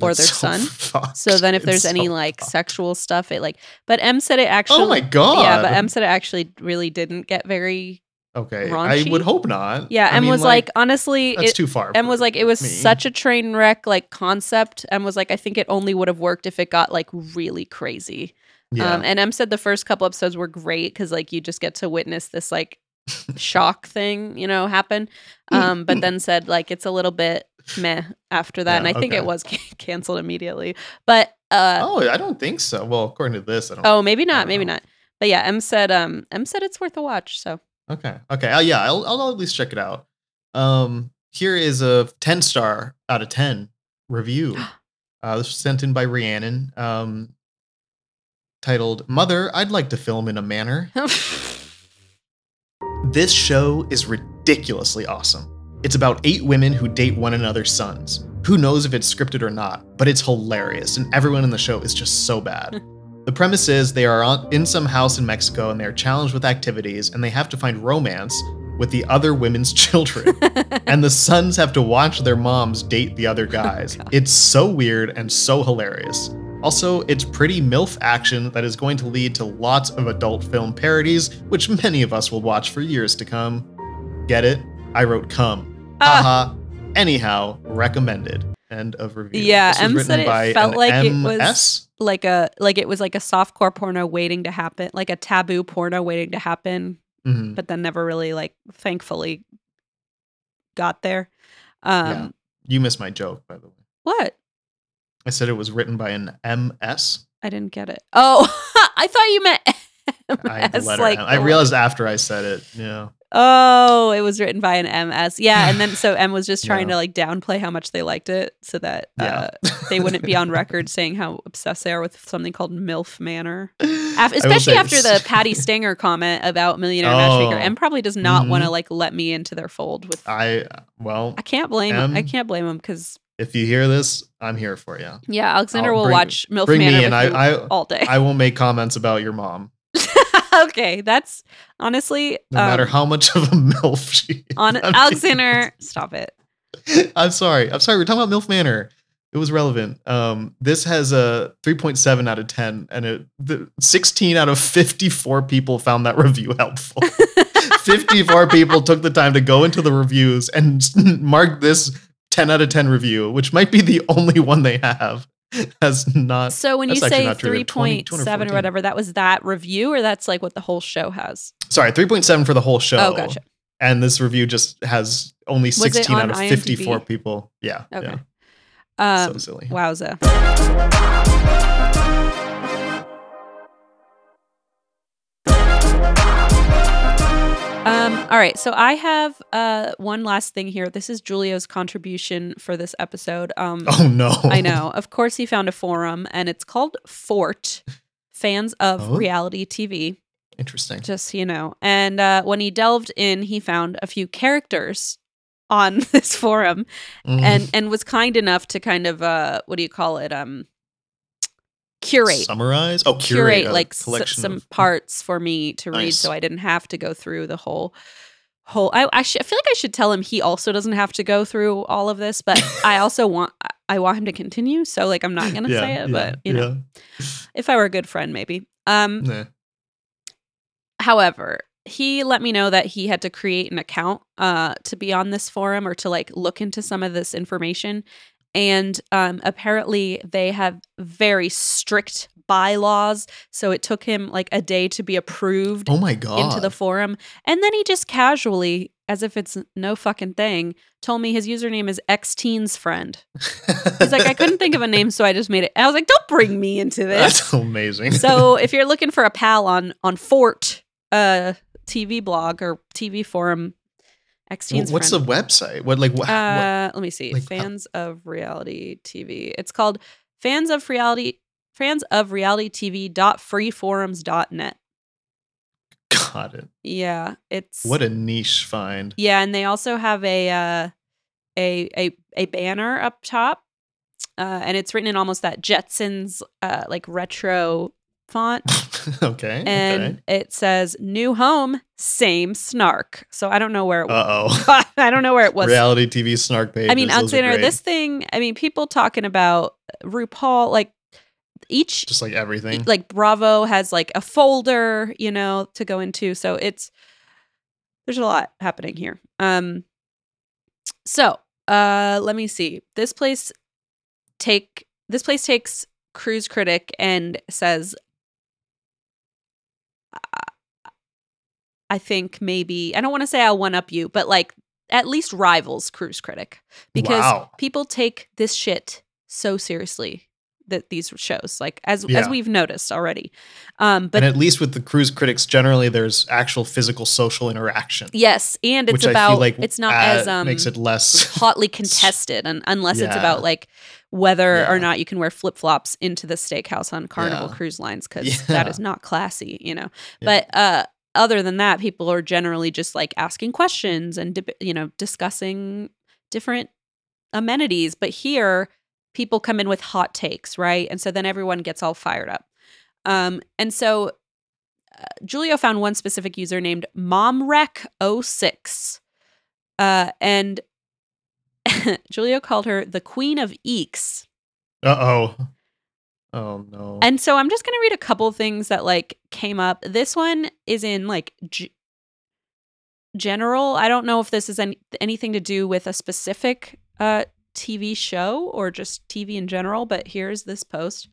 or their so son. fucked. So then if It's there's so any like fucked. sexual stuff, it like but M said it actually oh my god, Yeah, but M said it actually really didn't get very okay, raunchy? I would hope not. Yeah, I mean, was like, honestly, that's it, too far. And was like, it was me. such a train wreck like concept. and was like, I think it only would have worked if it got like really crazy. yeah. Um, and Em said the first couple episodes were great because like you just get to witness this like shock thing, you know, happen. Um, but then said like it's a little bit meh after that, and I think okay. it was canceled immediately. But uh, oh, I don't think so. Well, according to this, I don't. oh, maybe not, maybe know. not. But yeah, Em said um, Em said it's worth a watch. So Okay. Okay. Uh, yeah, I'll, I'll at least check it out. Um, here is a 10 star out of 10 review. Uh, this was sent in by Rhiannon. Um, titled "Mother, I'd like to film in a manner. This show is ridiculously awesome. It's about eight women who date one another's sons. Who knows if it's scripted or not, but it's hilarious, and everyone in the show is just so bad. the premise is they are on, in some house in Mexico and they are challenged with activities, and they have to find romance with the other women's children. and the sons have to watch their moms date the other guys. God. it's so weird and so hilarious. Also, it's pretty MILF action that is going to lead to lots of adult film parodies, which many of us will watch for years to come. Get it? I wrote come. Ah. Haha. Anyhow, recommended. End of review. Yeah, This was Em written said it by felt like it was- MS? Like a like it was like a soft core porno waiting to happen, like a taboo porno waiting to happen, Mhm. but then never really like thankfully got there. Um Yeah. You missed my joke, by the way. what? I said it was written by an MS. I didn't get it. Oh, I thought you meant MS, letter like M. I realized after I said it. Yeah. Oh, it was written by an MS. Yeah, and then so M was just trying Yeah. to like downplay how much they liked it so that Yeah. uh, they wouldn't be on record saying how obsessed they are with something called MILF Manor. Af- especially after the Patti Stanger comment about Millionaire Matchmaker. Oh. M probably does not want to like let me into their fold with. I, well I can't blame him. I M- can't blame him because If you hear this, I'm here for you. Yeah, Alexander I'll will bring- watch MILF Manor me in. I, I all day. I will make comments about your mom, okay, that's honestly no matter um, how much of a milf she. is. on I'm kidding. Alexander. Stop it. I'm sorry. I'm sorry. We're talking about MILF Manor. It was relevant. Um, this has a 3.7 out of 10, and it, the 16 out of 54 people found that review helpful. 54 people took the time to go into the reviews and mark this 10 out of 10 review, which might be the only one they have, as not. So when you say three point seven true. three 20 point seven 214. or whatever, that was that review, or that's like what the whole show has. Sorry, 3.7 for the whole show. Oh, gotcha. And this review just has only 16 out of IMDb? 54 people. Yeah. Okay. Yeah. Um, so silly. wowza. Um, all right, so I have uh, one last thing here. This is Julio's contribution for this episode. Um, Oh, no. I know. Of course, he found a forum, and it's called Fort, fans of Oh. reality TV. Interesting. Just you know. And uh, when he delved in, he found a few characters on this forum, Mhm. and and was kind enough to kind of uh, what do you call it? Um, curate summarize oh curate, curate, like s- collection some of- parts for me to read Nice. so i didn't have to go through the whole whole i I, sh- I feel like i should tell him he also doesn't have to go through all of this but i also want I- i want him to continue so like i'm not gonna Yeah, say it yeah, but you know if i were a good friend maybe um. Nah. however he let me know that he had to create an account uh to be on this forum or to like look into some of this information and um apparently they have very strict bylaws so it took him like a day to be approved oh my god into the forum. And then he just casually as if it's no fucking thing told me his username is Xtine's friend. He's like i couldn't think of a name so i just made it. I was like don't bring me into this. That's amazing. So if you're looking for a pal on on Fort uh TV blog or TV forum, X Wh- Teens what's friend. the website what like what, uh let me see. like, how- fans of reality TV. It's called fans of reality fans of reality TV dot freeforums dot net. got it Yeah, it's what a niche find Yeah, and they also have a uh a a a banner up top. Uh and it's written in almost that Jetsons uh like retro font. okay and okay it says new home same snark. So i don't know where it was. Uh-oh. I don't know where it was. Reality tv snark pages i mean alexander this thing i mean people talking about rupaul like each just like everything. like bravo has like a folder you know to go into. So it's there's a lot happening here. Um so uh let me see. This place take this place takes cruise critic and says i think maybe i don't want to say i'll one up you but like at least rivals cruise critic because Wow. people take this shit so seriously that these shows like as as we've noticed already um but and at least with the cruise critics generally there's actual physical social interaction yes and it's about like it's not add- as um makes it less hotly contested and unless it's about like whether Yeah. or not you can wear flip-flops into the steakhouse on carnival Yeah. cruise lines because Yeah. that is not classy you know Yeah. but uh other than that people are generally just like asking questions and you know discussing different amenities. But here people come in with hot takes right? And so then everyone gets all fired up. Um and so uh, julio found one specific user named momrec06 uh and julio called her the queen of eeks. Uh-oh. oh no and so I'm just going to read a couple things that like came up. This one is in like g- general. I don't know if this is any- anything to do with a specific uh TV show or just TV in general, but here's this post.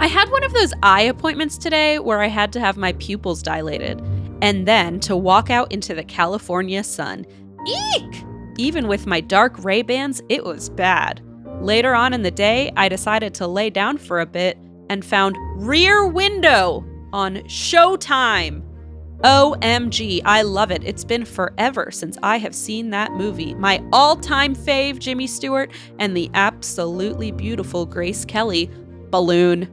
I had one of those eye appointments today where I had to have my pupils dilated and then to walk out into the California sun. Eek! Even with my dark Ray-Bans, it was bad. Later on in the day, I decided to lay down for a bit and found Rear Window on Showtime. OMG, I love it. It's been forever since I have seen that movie. My all time fave, Jimmy Stewart, and the absolutely beautiful Grace Kelly. Balloon.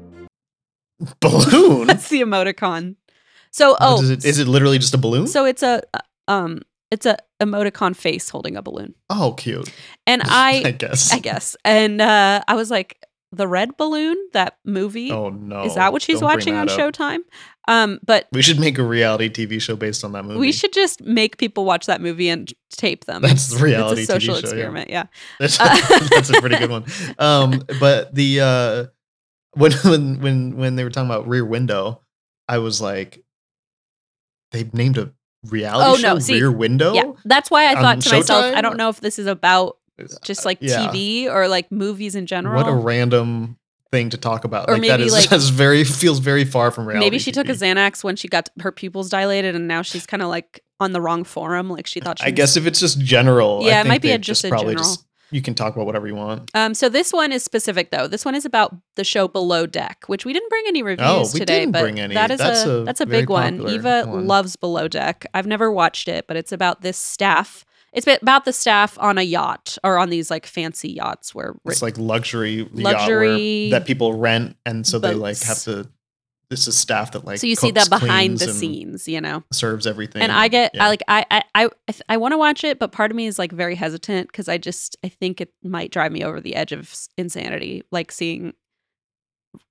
balloon That's the emoticon. So, oh, is it is it literally just a balloon so it's a uh, um It's a emoticon face holding a balloon. Oh, cute. And I I guess. I guess. And uh I was like, the red balloon, that movie, Oh no. is that what she's Don't watching on up. Showtime? Um, but We should make a reality TV show based on that movie. we should just make people watch that movie and tape them. That's the reality It's a TV social show, yeah. experiment. Yeah. That's, Uh, that's a pretty good one. Um, but the uh, when when when when they were talking about Rear Window, I was like, they named a reality Oh, show no, see, Rear Window. Yeah. That's why I thought to myself, I don't know if this is about just like Yeah. TV or like movies in general. What a random thing to talk about. Or like that maybe, is like- that's very feels very far from reality. Maybe she took a Xanax when she got her pupils dilated, and now she's kind of like on the wrong forum. Like she thought she. I was- guess if it's just general, I Yeah, it think might be a- they've just a probably general. just you can talk about whatever you want. Um. So this one is specific though. This one is about the show Below Deck, which we didn't bring any reviews Oh, we today, didn't but bring any. that is That's a, a that's a big one. Eva one. loves Below Deck. I've never watched it, but it's about this staff. It's about the staff on a yacht or on these like fancy yachts where It's like luxury Luxury that people rent, and so they like have to. This is staff that like so you see cooks, the behind the scenes, you know. serves everything. and I get yeah. I like I I I I, want to watch it, but part of me is like very hesitant because I just I think it might drive me over the edge of insanity, like seeing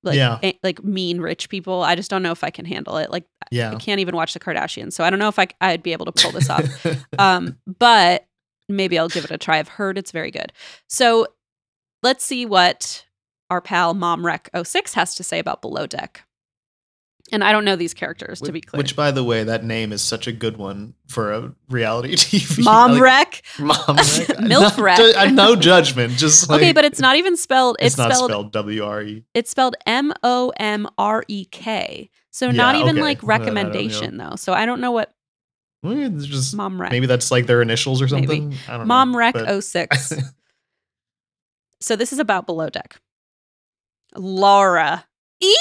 like Yeah. a- like mean rich people. I just don't know if I can handle it. Like I yeah. can't even watch the Kardashians, so I don't know if i i'd be able to pull this off. um, but maybe I'll give it a try. I've heard it's very good. So let's see what our pal Mom Rec 06 has to say about Below Deck. And I don't know these characters to be clear. Which, by the way, that name is such a good one for a reality TV. Mom like, Rec. Mom Rec. Milf no, Rec. ju- uh, no judgment. Just like, okay, but it's not even spelled. it's, It's, not spelled, spelled W R E. It's spelled M O M R E K. So not even okay. like Well, I don't recommendation though. So I don't know what Well, it's just Mom wreck. maybe that's like their initials or Maybe. something. I don't Mom know. Rec but- 06. so this is about Below Deck. Laura. Eek!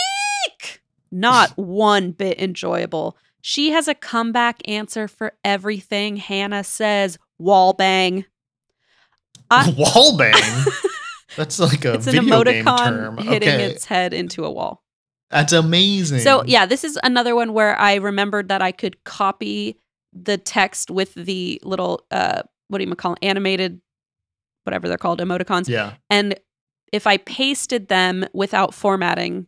Not one bit enjoyable. She has a comeback answer for everything Hannah says. Wall bang. I- wall bang. That's like a it's an video game emoticon term. hitting okay, its head into a wall. that's amazing. So yeah, this is another one where I remembered that I could copy the text with the little uh what do you call 'em? animated whatever they're called emoticons yeah, and if I pasted them without formatting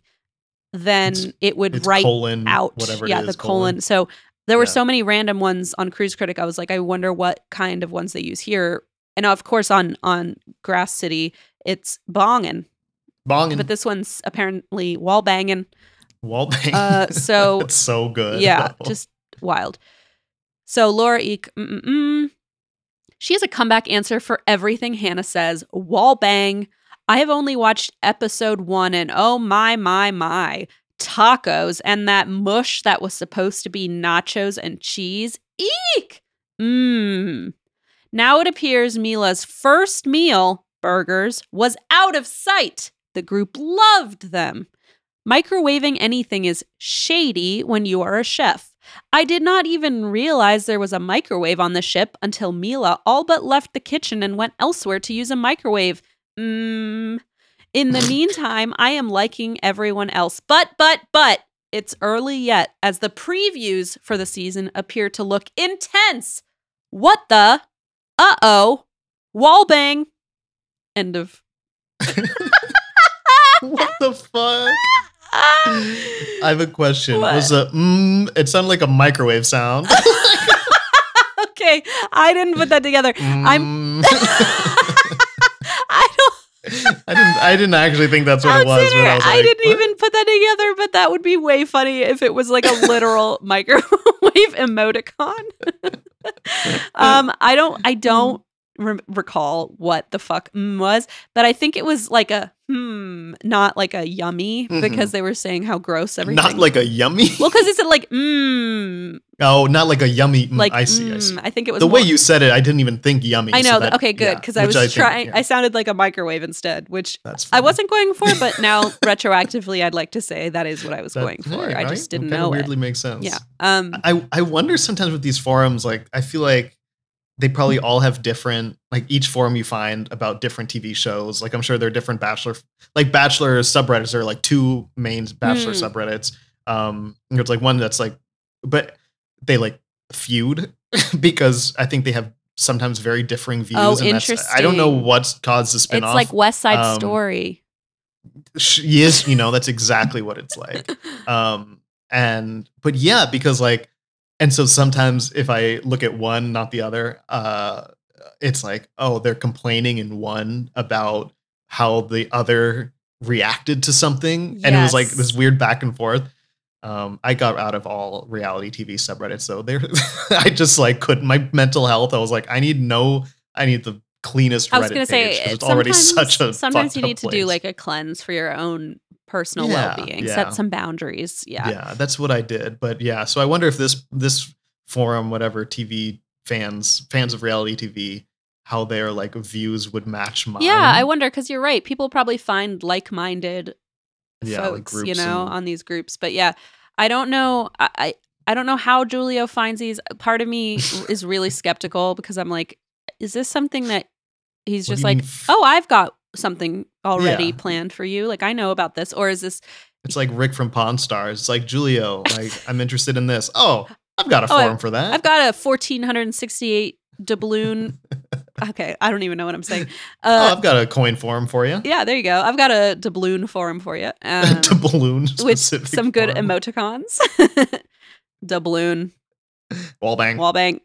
then It's- it would write colon out whatever. yeah is, the colon. So there were Yeah. so many random ones on Cruise Critic. I was like I wonder what kind of ones they use here. And of course on on Grass City it's bonging, Bong but this one's apparently wall banging. wall bang. Uh, so it's so good. Yeah, though. just wild. So Laura Eek, she has a comeback answer for everything Hannah says. Wall bang. I have only watched episode one, and oh my, my, my. Tacos and that mush that was supposed to be nachos and cheese. Eek! Mmm. Now it appears Mila's first meal, burgers, was out of sight. The group loved them. Microwaving anything is shady when you are a chef. I did not even realize there was a microwave on the ship until Mila all but left the kitchen and went elsewhere to use a microwave. Mmm. In the meantime, I am liking everyone else. But, but, but, it's early yet as the previews for the season appear to look intense. What the? Uh oh. Wall bang. End of. what the fuck? I have a question. What? Was a mm, it sounded like a microwave sound. okay, I didn't put that together. I'm- Mm. I don't. I didn't. I didn't actually think that's what it was. I, was I didn't what? even put that together, but that would be way funny if it was like a literal microwave emoticon. um, I don't. I don't re- recall what the fuck mm was, but I think it was like a hmm, not like a yummy Mhm. because they were saying how gross everything. Not like a yummy. well, because it said like mmm, oh, not like a yummy. mm, like I see. I see. mm. I think it was The way you said it, I didn't even think yummy. I so know. that- okay, good yeah, because I was think- trying. yeah, I sounded like a microwave instead, which that's I wasn't going for, but now retroactively, I'd like to say that is what I was That- going for. hey, I right? just didn't know Weirdly it. makes sense. Yeah. Um. I I wonder sometimes with these forums, like I feel like they probably Mm-hmm. all have different like each forum you find about different TV shows. Like I'm sure there are different Bachelor like Bachelor subreddits are like two main Bachelor Hmm. subreddits. Um, there's like one that's like, but they like feud because I think they have sometimes very differing views. Oh, and that's- I don't know interesting. what's caused the spin It's like West Side Um, Story. yes, you know, that's exactly what it's like. Um, and but yeah, because like, and so sometimes if I look at one, not the other, uh, it's like, oh, they're complaining in one about how the other reacted to something, and it was like this weird back and forth. Um, I got out of all reality TV subreddits, so there, I just like couldn't. My mental health, I was like, I need no, I need the cleanest. I was Reddit gonna say page it's already sometimes- such a. sometimes you need to do like a cleanse for your own personal Yeah, well-being. yeah. Set some boundaries. Yeah. yeah that's what i did but yeah so i wonder if this this forum whatever tv fans fans of reality tv how their like views would match mine Yeah, I wonder because you're right. People probably find like-minded Yeah, like folks, you know, and- on these groups. But yeah, I don't know. I, I I don't know how Julio finds these. Part of me is really skeptical because I'm like, is this something that he's just like, mean oh, I've got something already Yeah. planned for you. Like I know about this, or is this? it's like rick from pawn stars it's like julio like i'm interested in this oh i've got a Oh, forum for that I've got a 1468 doubloon. okay, I don't even know what I'm saying. oh Uh, i've got a coin forum for you yeah, there you go. I've got a doubloon forum for you. Um, to balloon with some good emoticons. doubloon, wall bang wallbang,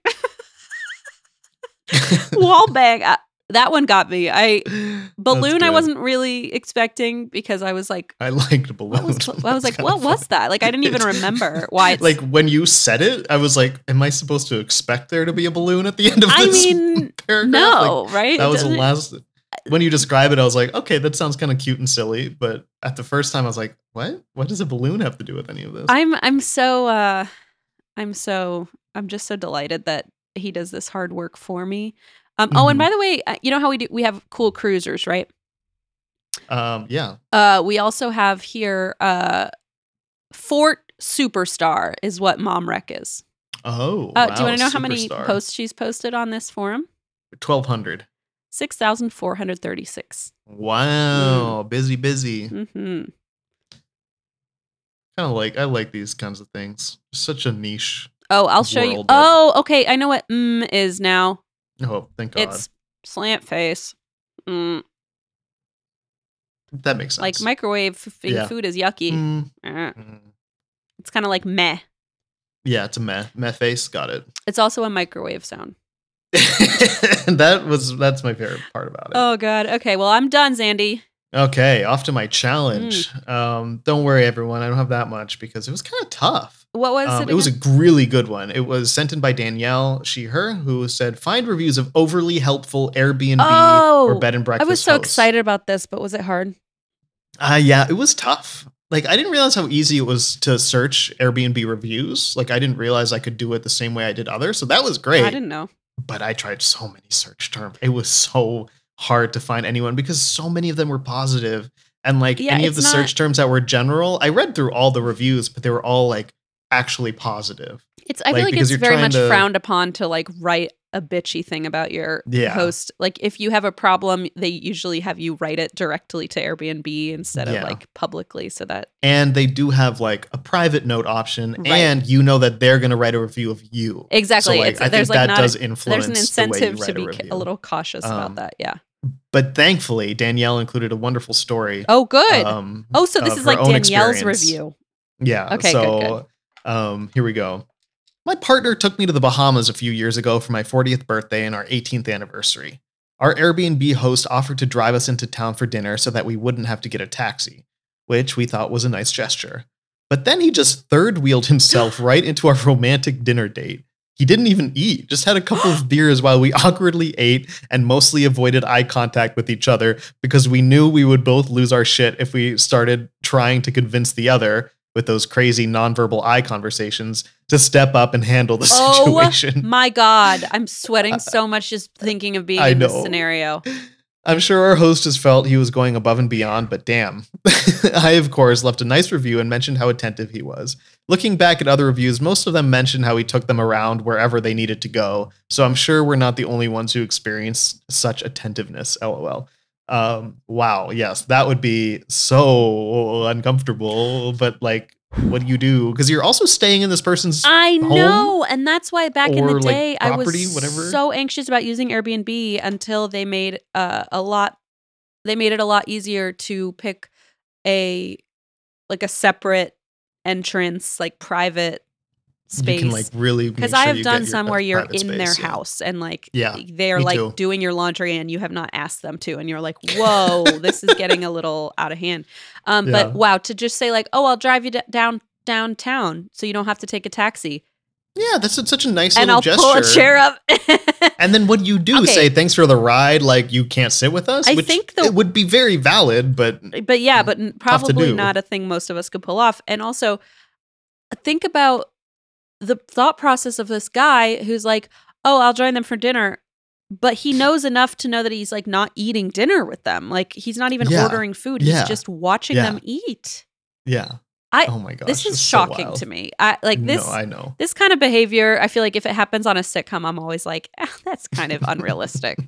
wallbang. Uh, that one got me. I balloon. I wasn't really expecting because I was like, i liked balloon was, I was like, what was that? Like, I didn't even remember why. It's, like when you said it i was like am i supposed to expect there to be a balloon at the end of I this mean, paragraph Like, no, right? that was the last when you describe it i was like okay that sounds kind of cute and silly but at the first time i was like what what does a balloon have to do with any of this I'm I'm so uh I'm so I'm just so delighted that he does this hard work for me. Um, Oh, and Mhm. by the way, uh, you know how we do we have cool cruisers, right? um yeah Uh, we also have here uh, Fort Superstar is what Mom Wreck is. oh Uh, do you want to know how many posts she's posted on this forum? 1200 Six thousand four hundred thirty-six. wow busy busy Mm-hmm. kind of like i like these kinds of things such a niche Oh, I'll show you. Of- Oh, okay. I know what mm is now. Oh thank god It's slant face. Mm, that makes sense like microwave f- Yeah. food is yucky. Mm, Uh, mm. It's kind of like meh. yeah it's a meh meh face got it It's also a microwave sound. that was that's my favorite part about it Oh god. Okay, well I'm done, Xandy. Okay, off to my challenge. Mm. Um, don't worry, everyone. I don't have that much because it was kind of tough. What was Um, it? it was a really good one. It was sent in by Danielle, she, her, who said, "Find reviews of overly helpful Airbnb Oh, or bed and breakfast. I was so hosts." excited about this, but was it hard? Uh, yeah, it was tough. Like I didn't realize how easy it was to search Airbnb reviews. Like I didn't realize I could do it the same way I did others. So that was great. I didn't know. but I tried so many search terms. It was so hard to find anyone because so many of them were. And like Yeah, any of the not- search terms that were general, I read through all the reviews, but they were all like actually positive. It's I Like, feel like it's very much to- frowned upon to like write a bitchy thing about your Yeah. host. Like if you have a problem, they usually have you write it directly to Airbnb instead Yeah. of like publicly so that And they do have like a private note option, Right. and you know that they're going to write a review of you. Exactly. So like, I think like, that a- does influence. there's an the way you incentive to write be a, a little cautious Um, about that. Yeah. But thankfully, Danielle included a wonderful story. Oh, good. um, oh, so this is like Danielle's experience. review. Yeah. Okay, good, So, um, here we go. My partner took me to the Bahamas a few years ago for my 40th birthday and our 18th anniversary. Our Airbnb host offered to drive us into town for dinner so that we wouldn't have to get a taxi, which we thought was a nice gesture. But then he just third wheeled himself right into our romantic dinner date. He didn't even eat, just had a couple of beers while we awkwardly ate and mostly avoided eye contact with each other because we knew we would both lose our shit if we started trying to convince the other with those crazy nonverbal eye conversations to step up and handle the oh situation. Oh. My God, I'm sweating so much just thinking of being I in this scenario. I'm sure our host has felt he was going above and beyond, but damn. I, of course, left a nice review and mentioned how attentive he was. Looking back at other reviews, most of them mentioned how he took them around wherever they needed to go. So I'm sure we're not the only ones who experienced such attentiveness. LOL. Um, wow. Yes, that would be so uncomfortable, but like what do you do? Because you're also staying in this person's. I know, and that's why back in the or, like, day I was whatever? so anxious about using Airbnb until they made uh, a lot. They made it a lot easier to pick a like a separate entrance, like private space. You can like really because make I have done some where you're in their yeah. house and like Yeah, they're like too. doing your laundry and you have not asked them to and you're like whoa this is getting a little out of hand um Yeah. but wow to just say like oh i'll drive you d- down downtown so you don't have to take a taxi Yeah, that's such a nice and little i'll gesture. pull a chair up And then what do you do Okay. say thanks for the ride, like you can't sit with us, I which think the- it would be very valid, but but yeah but n- Tough to probably not a thing most of us could pull off and also think about the thought process of this guy who's like oh i'll join them for dinner but he knows enough to know that he's like not eating dinner with them like he's not even Yeah. ordering food he's just watching Yeah. them eat yeah. I- oh my gosh, this is it's so shocking to me i like this No, I know. this kind of behavior i feel like if it happens on a sitcom i'm always like "Ah, that's kind of unrealistic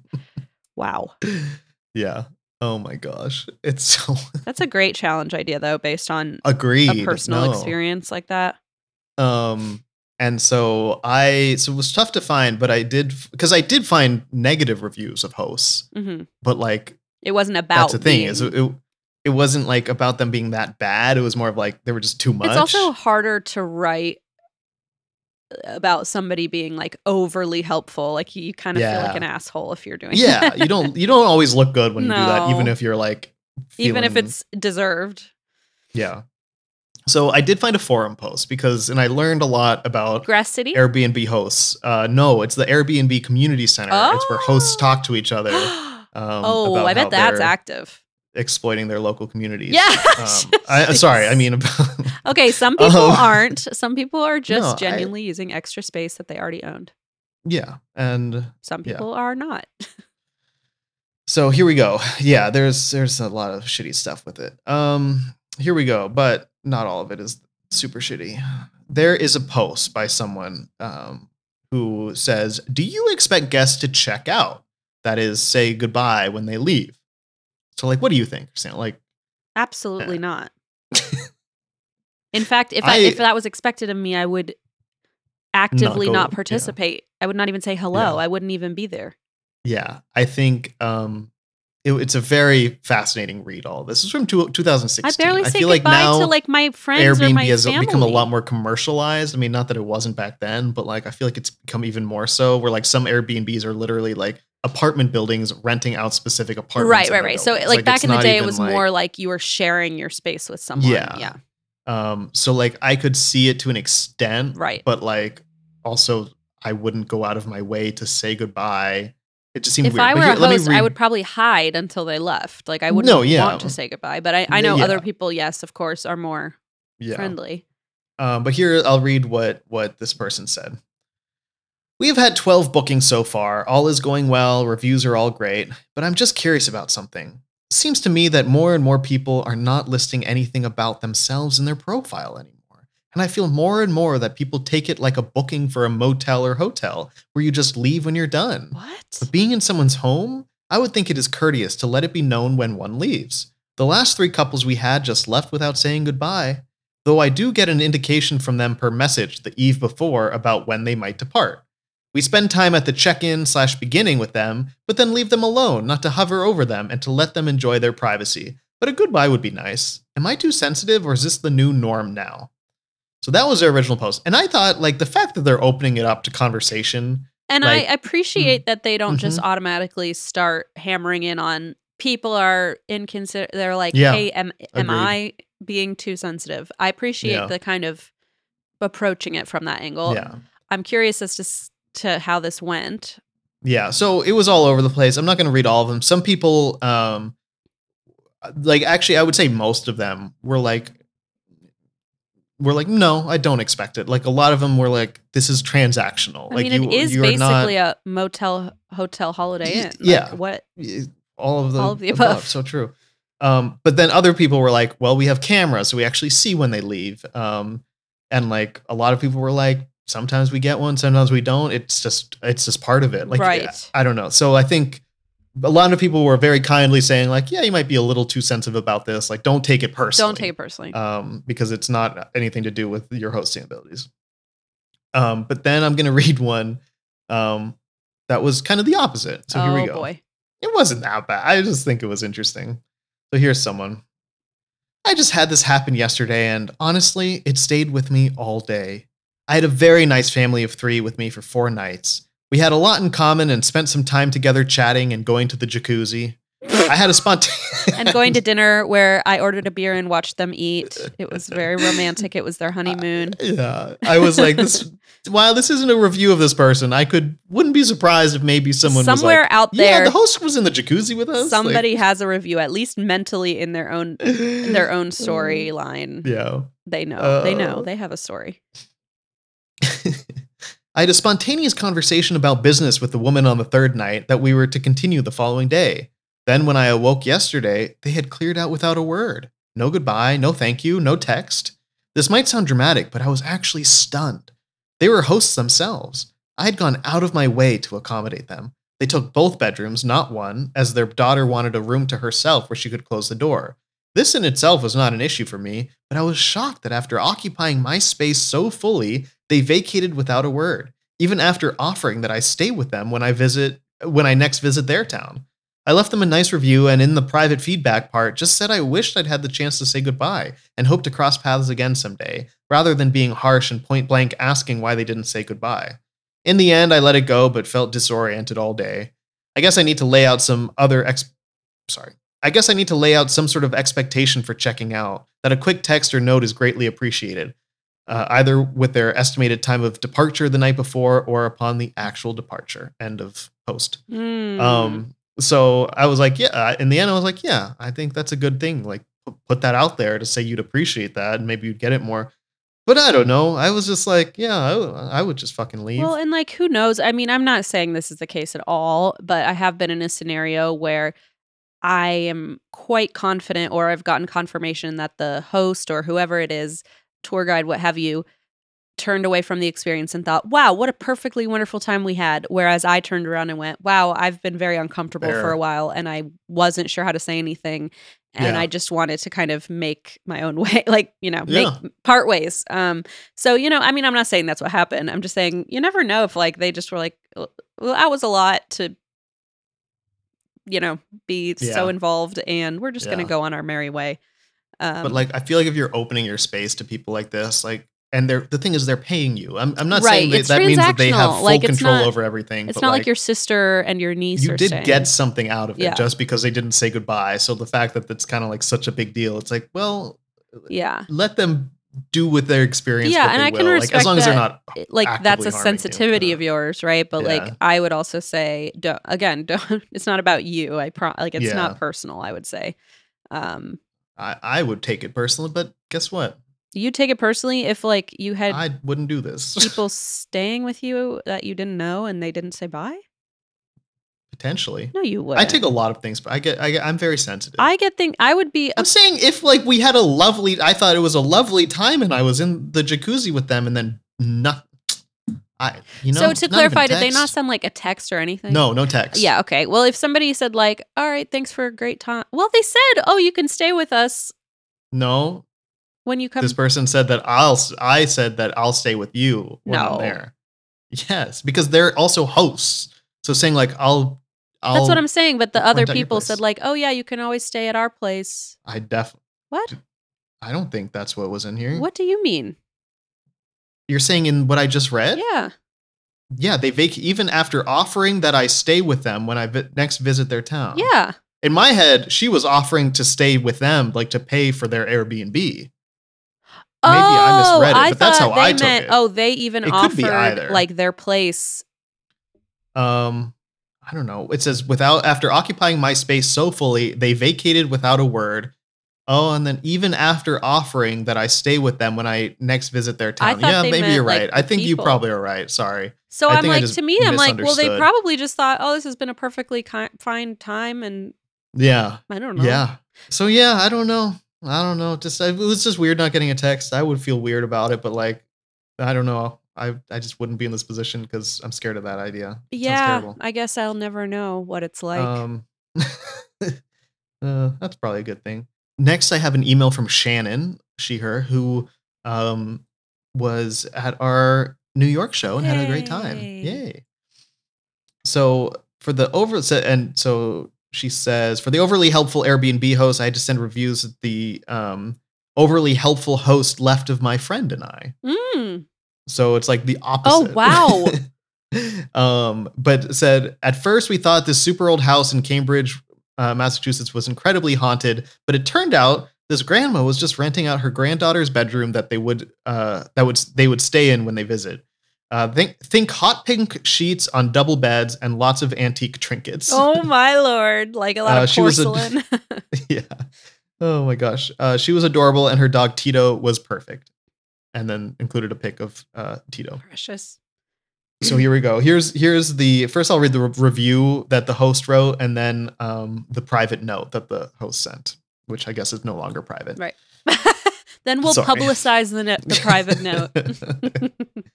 wow Yeah. Oh my gosh, it's so that's a great challenge idea though based on agreed. a personal No. experience like that Um, and so I, so it was tough to find, but I did because I did find negative reviews of hosts, hmm but like it wasn't about that's the thing is it, it, it wasn't like about them being that bad. It was more of like they were just too much. It's also harder to write about somebody being like overly helpful. Like you kind of feel like an asshole if you're doing yeah, that. you don't you don't always look good when you do that, even if you're like even if it's deserved. yeah. So I did find a forum post because, and I learned a lot about Grass City. Airbnb hosts. Uh, no, it's the Airbnb Community Center. It's where hosts Oh. talk to each other, um, oh, about I bet that's active. exploiting their local communities. Yeah. Um, I, sorry, I mean about. Okay, some people Um, aren't. Some people are just No, I- genuinely using extra space that they already owned. yeah, and Some Yeah. people are not. so here we go. Yeah, there's there's a lot of shitty stuff with it. Um, here we go, but not all of it is super shitty. There is a post by someone um, who says, "Do you expect guests to check out? That is, say goodbye when they leave." So, like, what do you think, Sam? Like, Absolutely Yeah. not. In fact, if I, I- if that was expected of me, I would actively go- not, yeah. participate. I would not even say hello. Yeah. I wouldn't even be there. yeah, I think um, it, it's a very fascinating read. All this is from two, 2016. I barely say feel goodbye like now to like my friends or Airbnb my has family. become a lot more commercialized. I mean, not that it wasn't back then, but like I feel like it's become even more so. Where like some Airbnbs are literally like apartment buildings renting out specific apartments. right, right, right. So buildings. like, back in the day, it was like- more like you were sharing your space with someone. Yeah. yeah, Um, so like I could see it to an extent, right. but like also I wouldn't go out of my way to say goodbye. It just seemed If weird. I were here, a host, I would probably hide until they left. Like I wouldn't No, yeah. want to say goodbye. But I, I know Yeah. other people, yes, of course, are more yeah. friendly. Um, but here I'll read what what this person said. We have had 12 bookings so far. All is going well, reviews are all great, but I'm just curious about something. Seems to me that more and more people are not listing anything about themselves in their profile anymore. And I feel more and more that people take it like a booking for a motel or hotel where you just leave when you're done. What? But being in someone's home, I would think it is courteous to let it be known when one leaves. The last three couples we had just left without saying goodbye, though I do get an indication from them per message the eve before about when they might depart. We spend time at the check in slash beginning with them, but then leave them alone, not to hover over them and to let them enjoy their privacy. But a goodbye would be nice. Am I too sensitive or is this the new norm now? So that was their original post. And I thought, like, the fact that they're opening it up to conversation And Like- I appreciate that they don't just Mhm. automatically start hammering in on people are inconsider. They're like, Yeah, hey, am am agreed. I being too sensitive? I appreciate Yeah. the kind of approaching it from that angle. yeah. I'm curious as to to how this went. Yeah, so it was all over the place. I'm not going to read all of them. Some people, um, like actually, I would say most of them were like, were like, no, I don't expect it. Like a lot of them were like, this is transactional. I like mean, it is basically a motel, hotel, holiday inn. Like, yeah. what? all of the All of the above. So true. Um, but then other people were like, well, we have cameras, so we actually see when they leave. Um, and like a lot of people were like, sometimes we get one, sometimes we don't. It's just it's just part of it. Like Right. I don't know. So I think a lot of people were very kindly saying like, yeah, you might be a little too sensitive about this. Like, don't take it personally. Don't take it personally. um, because it's not anything to do with your hosting abilities. Um, but then I'm gonna read one um, that was kind of the opposite. So oh here we go. boy. It wasn't that bad. I just think it was interesting. So here's someone. I just had this happen yesterday, and honestly, it stayed with me all day. I had a very nice family of three with me for four nights. We had a lot in common and spent some time together chatting and going to the jacuzzi. I had a spontaneous and going to dinner where I ordered a beer and watched them eat. It was very romantic. It was their honeymoon. Yeah, I was like, this. While this isn't a review of this person, I could wouldn't be surprised if maybe someone Somewhere was like, out Yeah, there, the host was in the jacuzzi with us. somebody has a review, at least mentally in their own like, their own storyline. Yeah. They know. they Uh, know. They have a story. I had a spontaneous conversation about business with the woman on the third night that we were to continue the following day. Then, when I awoke yesterday, they had cleared out without a word. No goodbye, no thank you, no text. This might sound dramatic, but I was actually stunned. They were hosts themselves. I had gone out of my way to accommodate them. They took both bedrooms, not one, as their daughter wanted a room to herself where she could close the door. This in itself was not an issue for me, but I was shocked that after occupying my space so fully, they vacated without a word, even after offering that I stay with them when I visit when I next visit their town. I left them a nice review and in the private feedback part just said I wished I'd had the chance to say goodbye and hope to cross paths again someday, rather than being harsh and point blank asking why they didn't say goodbye. In the end, I let it go but felt disoriented all day. I guess I need to lay out some other ex sorry. I guess I need to lay out some sort of expectation for checking out, that a quick text or note is greatly appreciated, uh, either with their estimated time of departure the night before or upon the actual departure. End of post. Hmm. Um, so I was like, yeah. In the end, I was like, yeah, I think that's a good thing. Like, put that out there to say you'd appreciate that, and maybe you'd get it more. But I don't know. I was just like, yeah, I, w- I would just fucking leave. Well, and like, who knows? I mean, I'm not saying this is the case at all, but I have been in a scenario where I am quite confident, or I've gotten confirmation that the host or whoever it is, tour guide, what have you, turned away from the experience and thought, wow, what a perfectly wonderful time we had. Whereas I turned around and went, wow, I've been very uncomfortable for a while and I wasn't sure how to say anything. And Yeah. I just wanted to kind of make my own way, like, you know, Yeah. make part ways. Um, so, you know, I mean, I'm not saying that's what happened. I'm just saying you never know if like they just were like, well, that was a lot to, you know, be so involved and we're just going to go on our merry way. Um, but like, I feel like if you're opening your space to people like this, like, and they're the thing is they're paying you. I'm, I'm not Right, saying that it's that means that they have full Like, control not- over everything. it's not like, your sister and your niece you did staying. get something out of it Yeah. just because they didn't say goodbye. So the fact that that's kind of like such a big deal, it's like, well, yeah. let them do with their experience. Yeah, what and they I can will. like, respect as long as they're not. It- like that's a harming you. sensitivity of yours, right? But like I would also say, don't, again, don't. It's not about you. I pro like it's Yeah. not personal. I would say, um, I, I would take it personally, but guess what? you take it personally if like you had I wouldn't do this. people staying with you that you didn't know and they didn't say bye. Potentially, No, you would. I take a lot of things, but I get, I get I'm very sensitive. I get things I would be. I'm saying if like we had a lovely, I thought it was a lovely time, and I was in the jacuzzi with them, and then not. I you know. so to clarify, did they not send like a text or anything? No, no text. Yeah. Okay. Well, if somebody said like, "All right, thanks for a great time," well, they said, "Oh, you can stay with us No, when you come." this person said that I'll. I said that I'll stay with you when No. I'm there. Yes, because they're also hosts. So saying like I'll. I'll That's what I'm saying. But the other point out your people said like, "Oh yeah, you can always stay at our place." I definitely What? I don't think that's what was in here. What do you mean? You're saying in what I just read? Yeah. Yeah, they vac even after offering that I stay with them when I vi- next visit their town. Yeah. In my head, she was offering to stay with them, like to pay for their Airbnb. Maybe I misread it, oh, I but that's how I took meant, it. Oh, they even It could be offered either. like their place. Um, I don't know. It says without after occupying my space so fully, they vacated without a word. Oh, and then even after offering that I stay with them when I next visit their town. Yeah, maybe you're like, right. I the think you probably are right. Sorry. So I I'm like, to me, I'm like, well, they probably just thought, oh, this has been a perfectly ki- fine time, and Yeah. I don't know. Yeah. So yeah, I don't know. I don't know. Just it was just weird not getting a text. I would feel weird about it, but like, I don't know. I I just wouldn't be in this position because I'm scared of that idea. Yeah. I guess I'll never know what it's like. Um, uh, that's probably a good thing. Next, I have an email from Shannon, she, her, who um, was at our New York show and had a great time. Yay. Yay. So, for the over, and so she says, for the overly helpful Airbnb host, I had to send reviews that the um, overly helpful host left of my friend and I. Mm. So it's like the opposite. Oh wow. um, but said at first we thought this super old house in Cambridge, uh, Massachusetts was incredibly haunted, but it turned out this grandma was just renting out her granddaughter's bedroom that they would uh, that would they would stay in when they visit. Uh, think think hot pink sheets on double beds and lots of antique trinkets. Oh my lord! Like a lot Uh, of she was a- porcelain. yeah. Oh my gosh. Uh, she was adorable, and her dog Tito was perfect. And then included a pic of uh, Tito. Precious. So here we go. Here's here's the first. I'll read the re- review that the host wrote, and then um, the private note that the host sent, which I guess is no longer private. Right. then we'll Sorry. publicize the, the private note.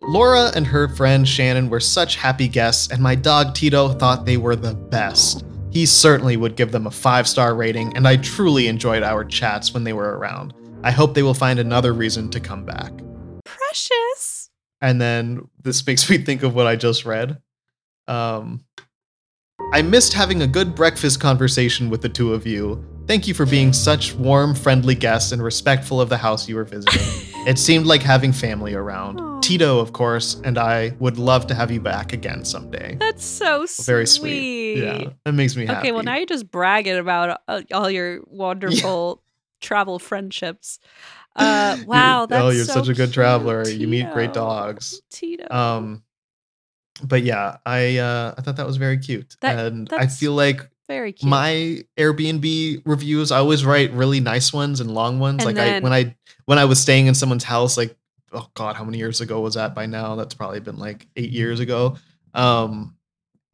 Laura and her friend Shannon were such happy guests, and my dog Tito thought they were the best. He certainly would give them a five star rating, and I truly enjoyed our chats when they were around. I hope they will find another reason to come back. Precious. And then this makes me think of what I just read. Um, I missed having a good breakfast conversation with the two of you. Thank you for being such warm, friendly guests and respectful of the house you were visiting. it seemed like having family around. Aw. Tito, of course, and I would love to have you back again someday. That's so sweet. Very sweet. Yeah, that makes me happy. Okay, well now you're just bragging about uh, all your wonderful travel friendships. Uh, wow, that's oh, you're so such a good cute, traveler. You meet great dogs. Tito. Um, but yeah, I uh, I thought that was very cute, That- and I feel like very cute. my Airbnb reviews, I always write really nice ones and long ones. And like then- I when I when I was staying in someone's house, like oh god, how many years ago was that? By now, that's probably been like eight years ago. Um,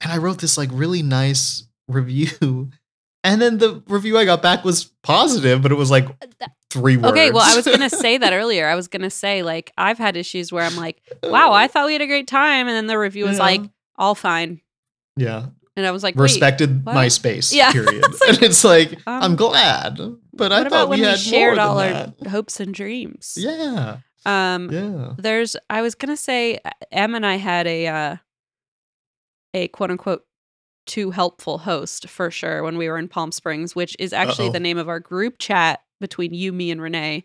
and I wrote this like really nice review, and then the review I got back was positive, but it was like that- three words. Okay, well, I was gonna say that earlier. I was gonna say like I've had issues where I'm like, "Wow, I thought we had a great time," and then the review was Yeah. like, "All fine," yeah and I was like, respected what? my space. Yeah. period. It's like, and it's like um, I'm glad, but I thought we we had shared more all our that. hopes and dreams?" Yeah, Um, yeah. there's I was gonna say Em and I had a uh, a quote unquote too helpful host for sure when we were in Palm Springs, which is actually Uh-oh. the name of our group chat between you, me, and Renee.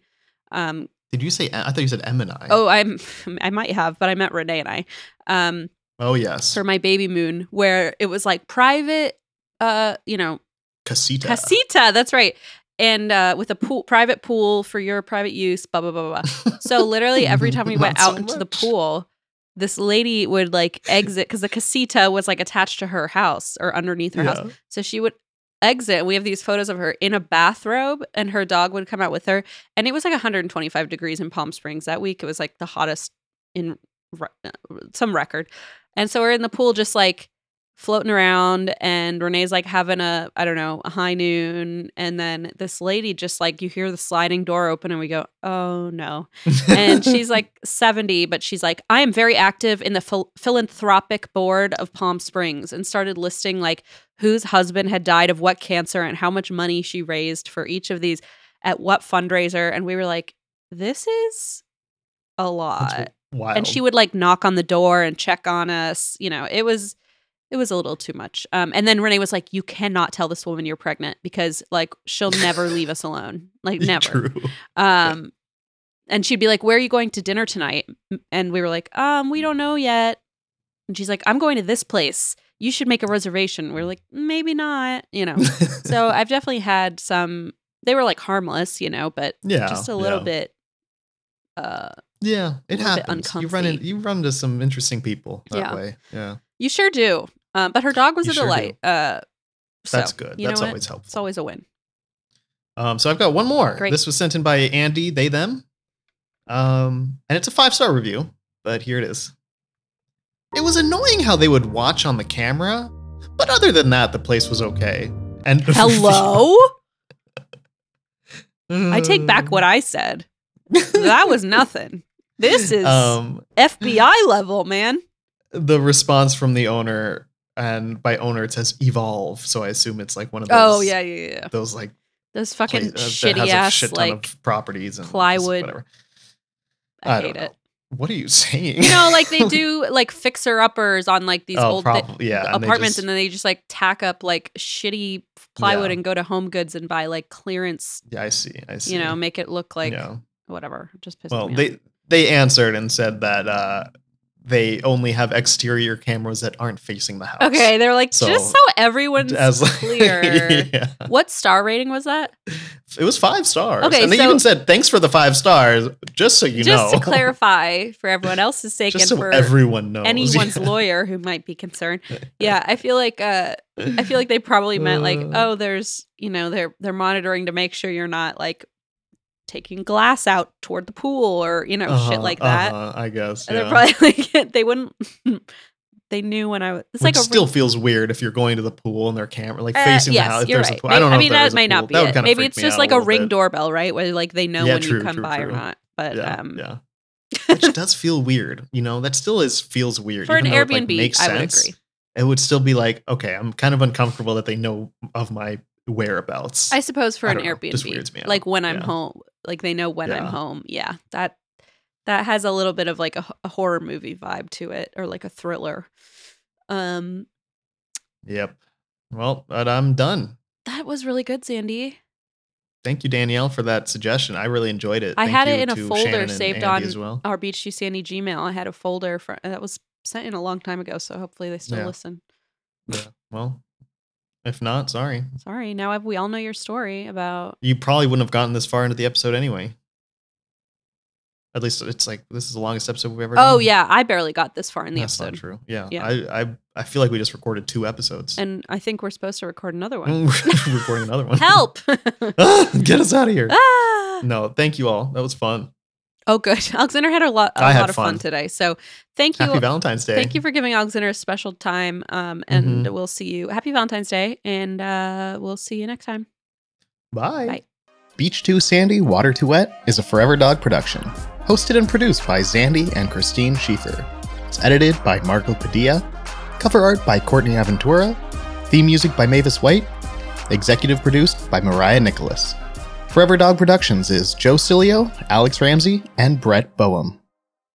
Um, Did you say? I thought you said M and I. oh, I'm I might have, but I meant Renee and I. Um, oh yes. for my baby moon, where it was like private, uh, you know, Casita. casita. That's right. And uh, with a pool, private pool for your private use, blah blah blah blah. blah. So literally every time we went Not so out into the pool, this lady would like exit because the casita was like attached to her house or underneath her house. So she would exit. We have these photos of her in a bathrobe, and her dog would come out with her. And it was like 125 degrees in Palm Springs that week. It was like the hottest in re- uh, some record. And so we're in the pool, just like floating around, and Renee's like having a I don't know a high noon, and then this lady just like you hear the sliding door open, and we go, oh no. And she's like 70 but she's like i am very active in the phil- philanthropic board of palm springs and started listing like whose husband had died of what cancer and how much money she raised for each of these at what fundraiser and we were like this is a lot. and she would like knock on the door and check on us you know it was it was a little too much um, and then renee was like you cannot tell this woman you're pregnant because like she'll never leave us alone like never True. um, and she'd be like, "Where are you going to dinner tonight?" And we were like, "Um, we don't know yet." And she's like, "I'm going to this place. You should make a reservation." We are like, "Maybe not," you know. so I've definitely had some. They were like harmless, you know, but yeah, just a little yeah. bit. Uh, Yeah, it happens. You run in, you run into some interesting people that Yeah. way. Yeah, you sure do. Um, but her dog was You a sure delight. Uh, so, that's good. That's what? always helpful. It's always a win. Um, so I've got one more. Great. This was sent in by Andy, they them. Um, and it's a five star review, but here it is. It was annoying how they would watch on the camera, but other than that, the place was okay. And Hello. I take back what I said. That was nothing. This is um, FBI level, man. the response from the owner, and by owner it says evolve, so I assume it's like one of those. Oh yeah, yeah, yeah. those like Those fucking uh, shitty ass shit ton like of properties and plywood. Whatever. I, I hate it. What are you saying? You know, like they do like fixer uppers on like these oh, old thi- probably yeah. and apartments, just- and then they just like tack up like shitty plywood Yeah. and go to Home Goods and buy like clearance. yeah, I see. I see. You know, make it look like yeah. whatever. Just pisses Well, me off. they they answered and said that uh, they only have exterior cameras that aren't facing the house. Okay, they're like So, just so everyone's As clear. yeah. What star rating was that? It was five stars. Okay, and they so- even said thanks for the five stars, just so you just know. Just to clarify for everyone else's sake just and so for everyone knows. anyone's Yeah. lawyer who might be concerned. Yeah, I feel like uh I feel like they probably meant like, Uh. oh, there's you know, they're they're monitoring to make sure you're not like taking glass out toward the pool or, you know, shit Uh-huh, like that. uh-huh, I guess. And Yeah. they're probably like they wouldn't they knew when I was it's Which like a still feels weird if you're going to the pool and their camera like Uh, facing yes, the house. If you're there's right. a pool. I don't know. I mean, that a may not be it. Maybe it's just like a little ring bit. doorbell, right? Where like they know Yeah, when true, you come true, by or not. But yeah, um, yeah. Which does feel weird. You know, that still is feels weird. for an though it, like, Airbnb, makes I would agree. It would still be like, okay, I'm kind of uncomfortable that they know of my whereabouts. I suppose for I an know, Airbnb, just weirds me out. like when I'm Yeah. home, like they know when I'm home. Yeah, that that has a little bit of like a horror movie vibe to it, or like a thriller. Um, Yep. Well, but I'm done. that was really good, Xandy. Thank you, Danielle, for that suggestion. I really enjoyed it. I Thank had it in a folder saved on well. our Beach Too Sandy Gmail. I had a folder for that was sent in a long time ago, so hopefully they still Yeah. listen. Yeah. Well, if not, sorry. Sorry, now I've, we all know your story about. You probably wouldn't have gotten this far into the episode anyway. At least it's like this is the longest episode we've ever done. Oh yeah, I barely got this far in the That's episode, not true. Yeah. Yeah. I, I I feel like we just recorded two episodes. and I think we're supposed to record another one. Recording another one. Help! Ah, Get us out of here. ah! No, thank you all. That was fun. Oh, good. Alexander had a lot, a I lot of fun. fun. today. So thank you. Happy Valentine's Day. Thank you for giving Alexander a special time. Um, and Mhm. we'll see you. Happy Valentine's Day, and uh, we'll see you next time. Bye. Bye. Beach Too Sandy, Water Too Wet is a Forever Dog production. Hosted and produced by Xandy and Christine Schiefer. It's edited by Marco Padilla. Cover art by Courtney Aventura. Theme music by Mavus White. Executive produced by Mariah Nicholas. Forever Dog Productions is Joe Cilio, Alex Ramsey, and Bret Boehm.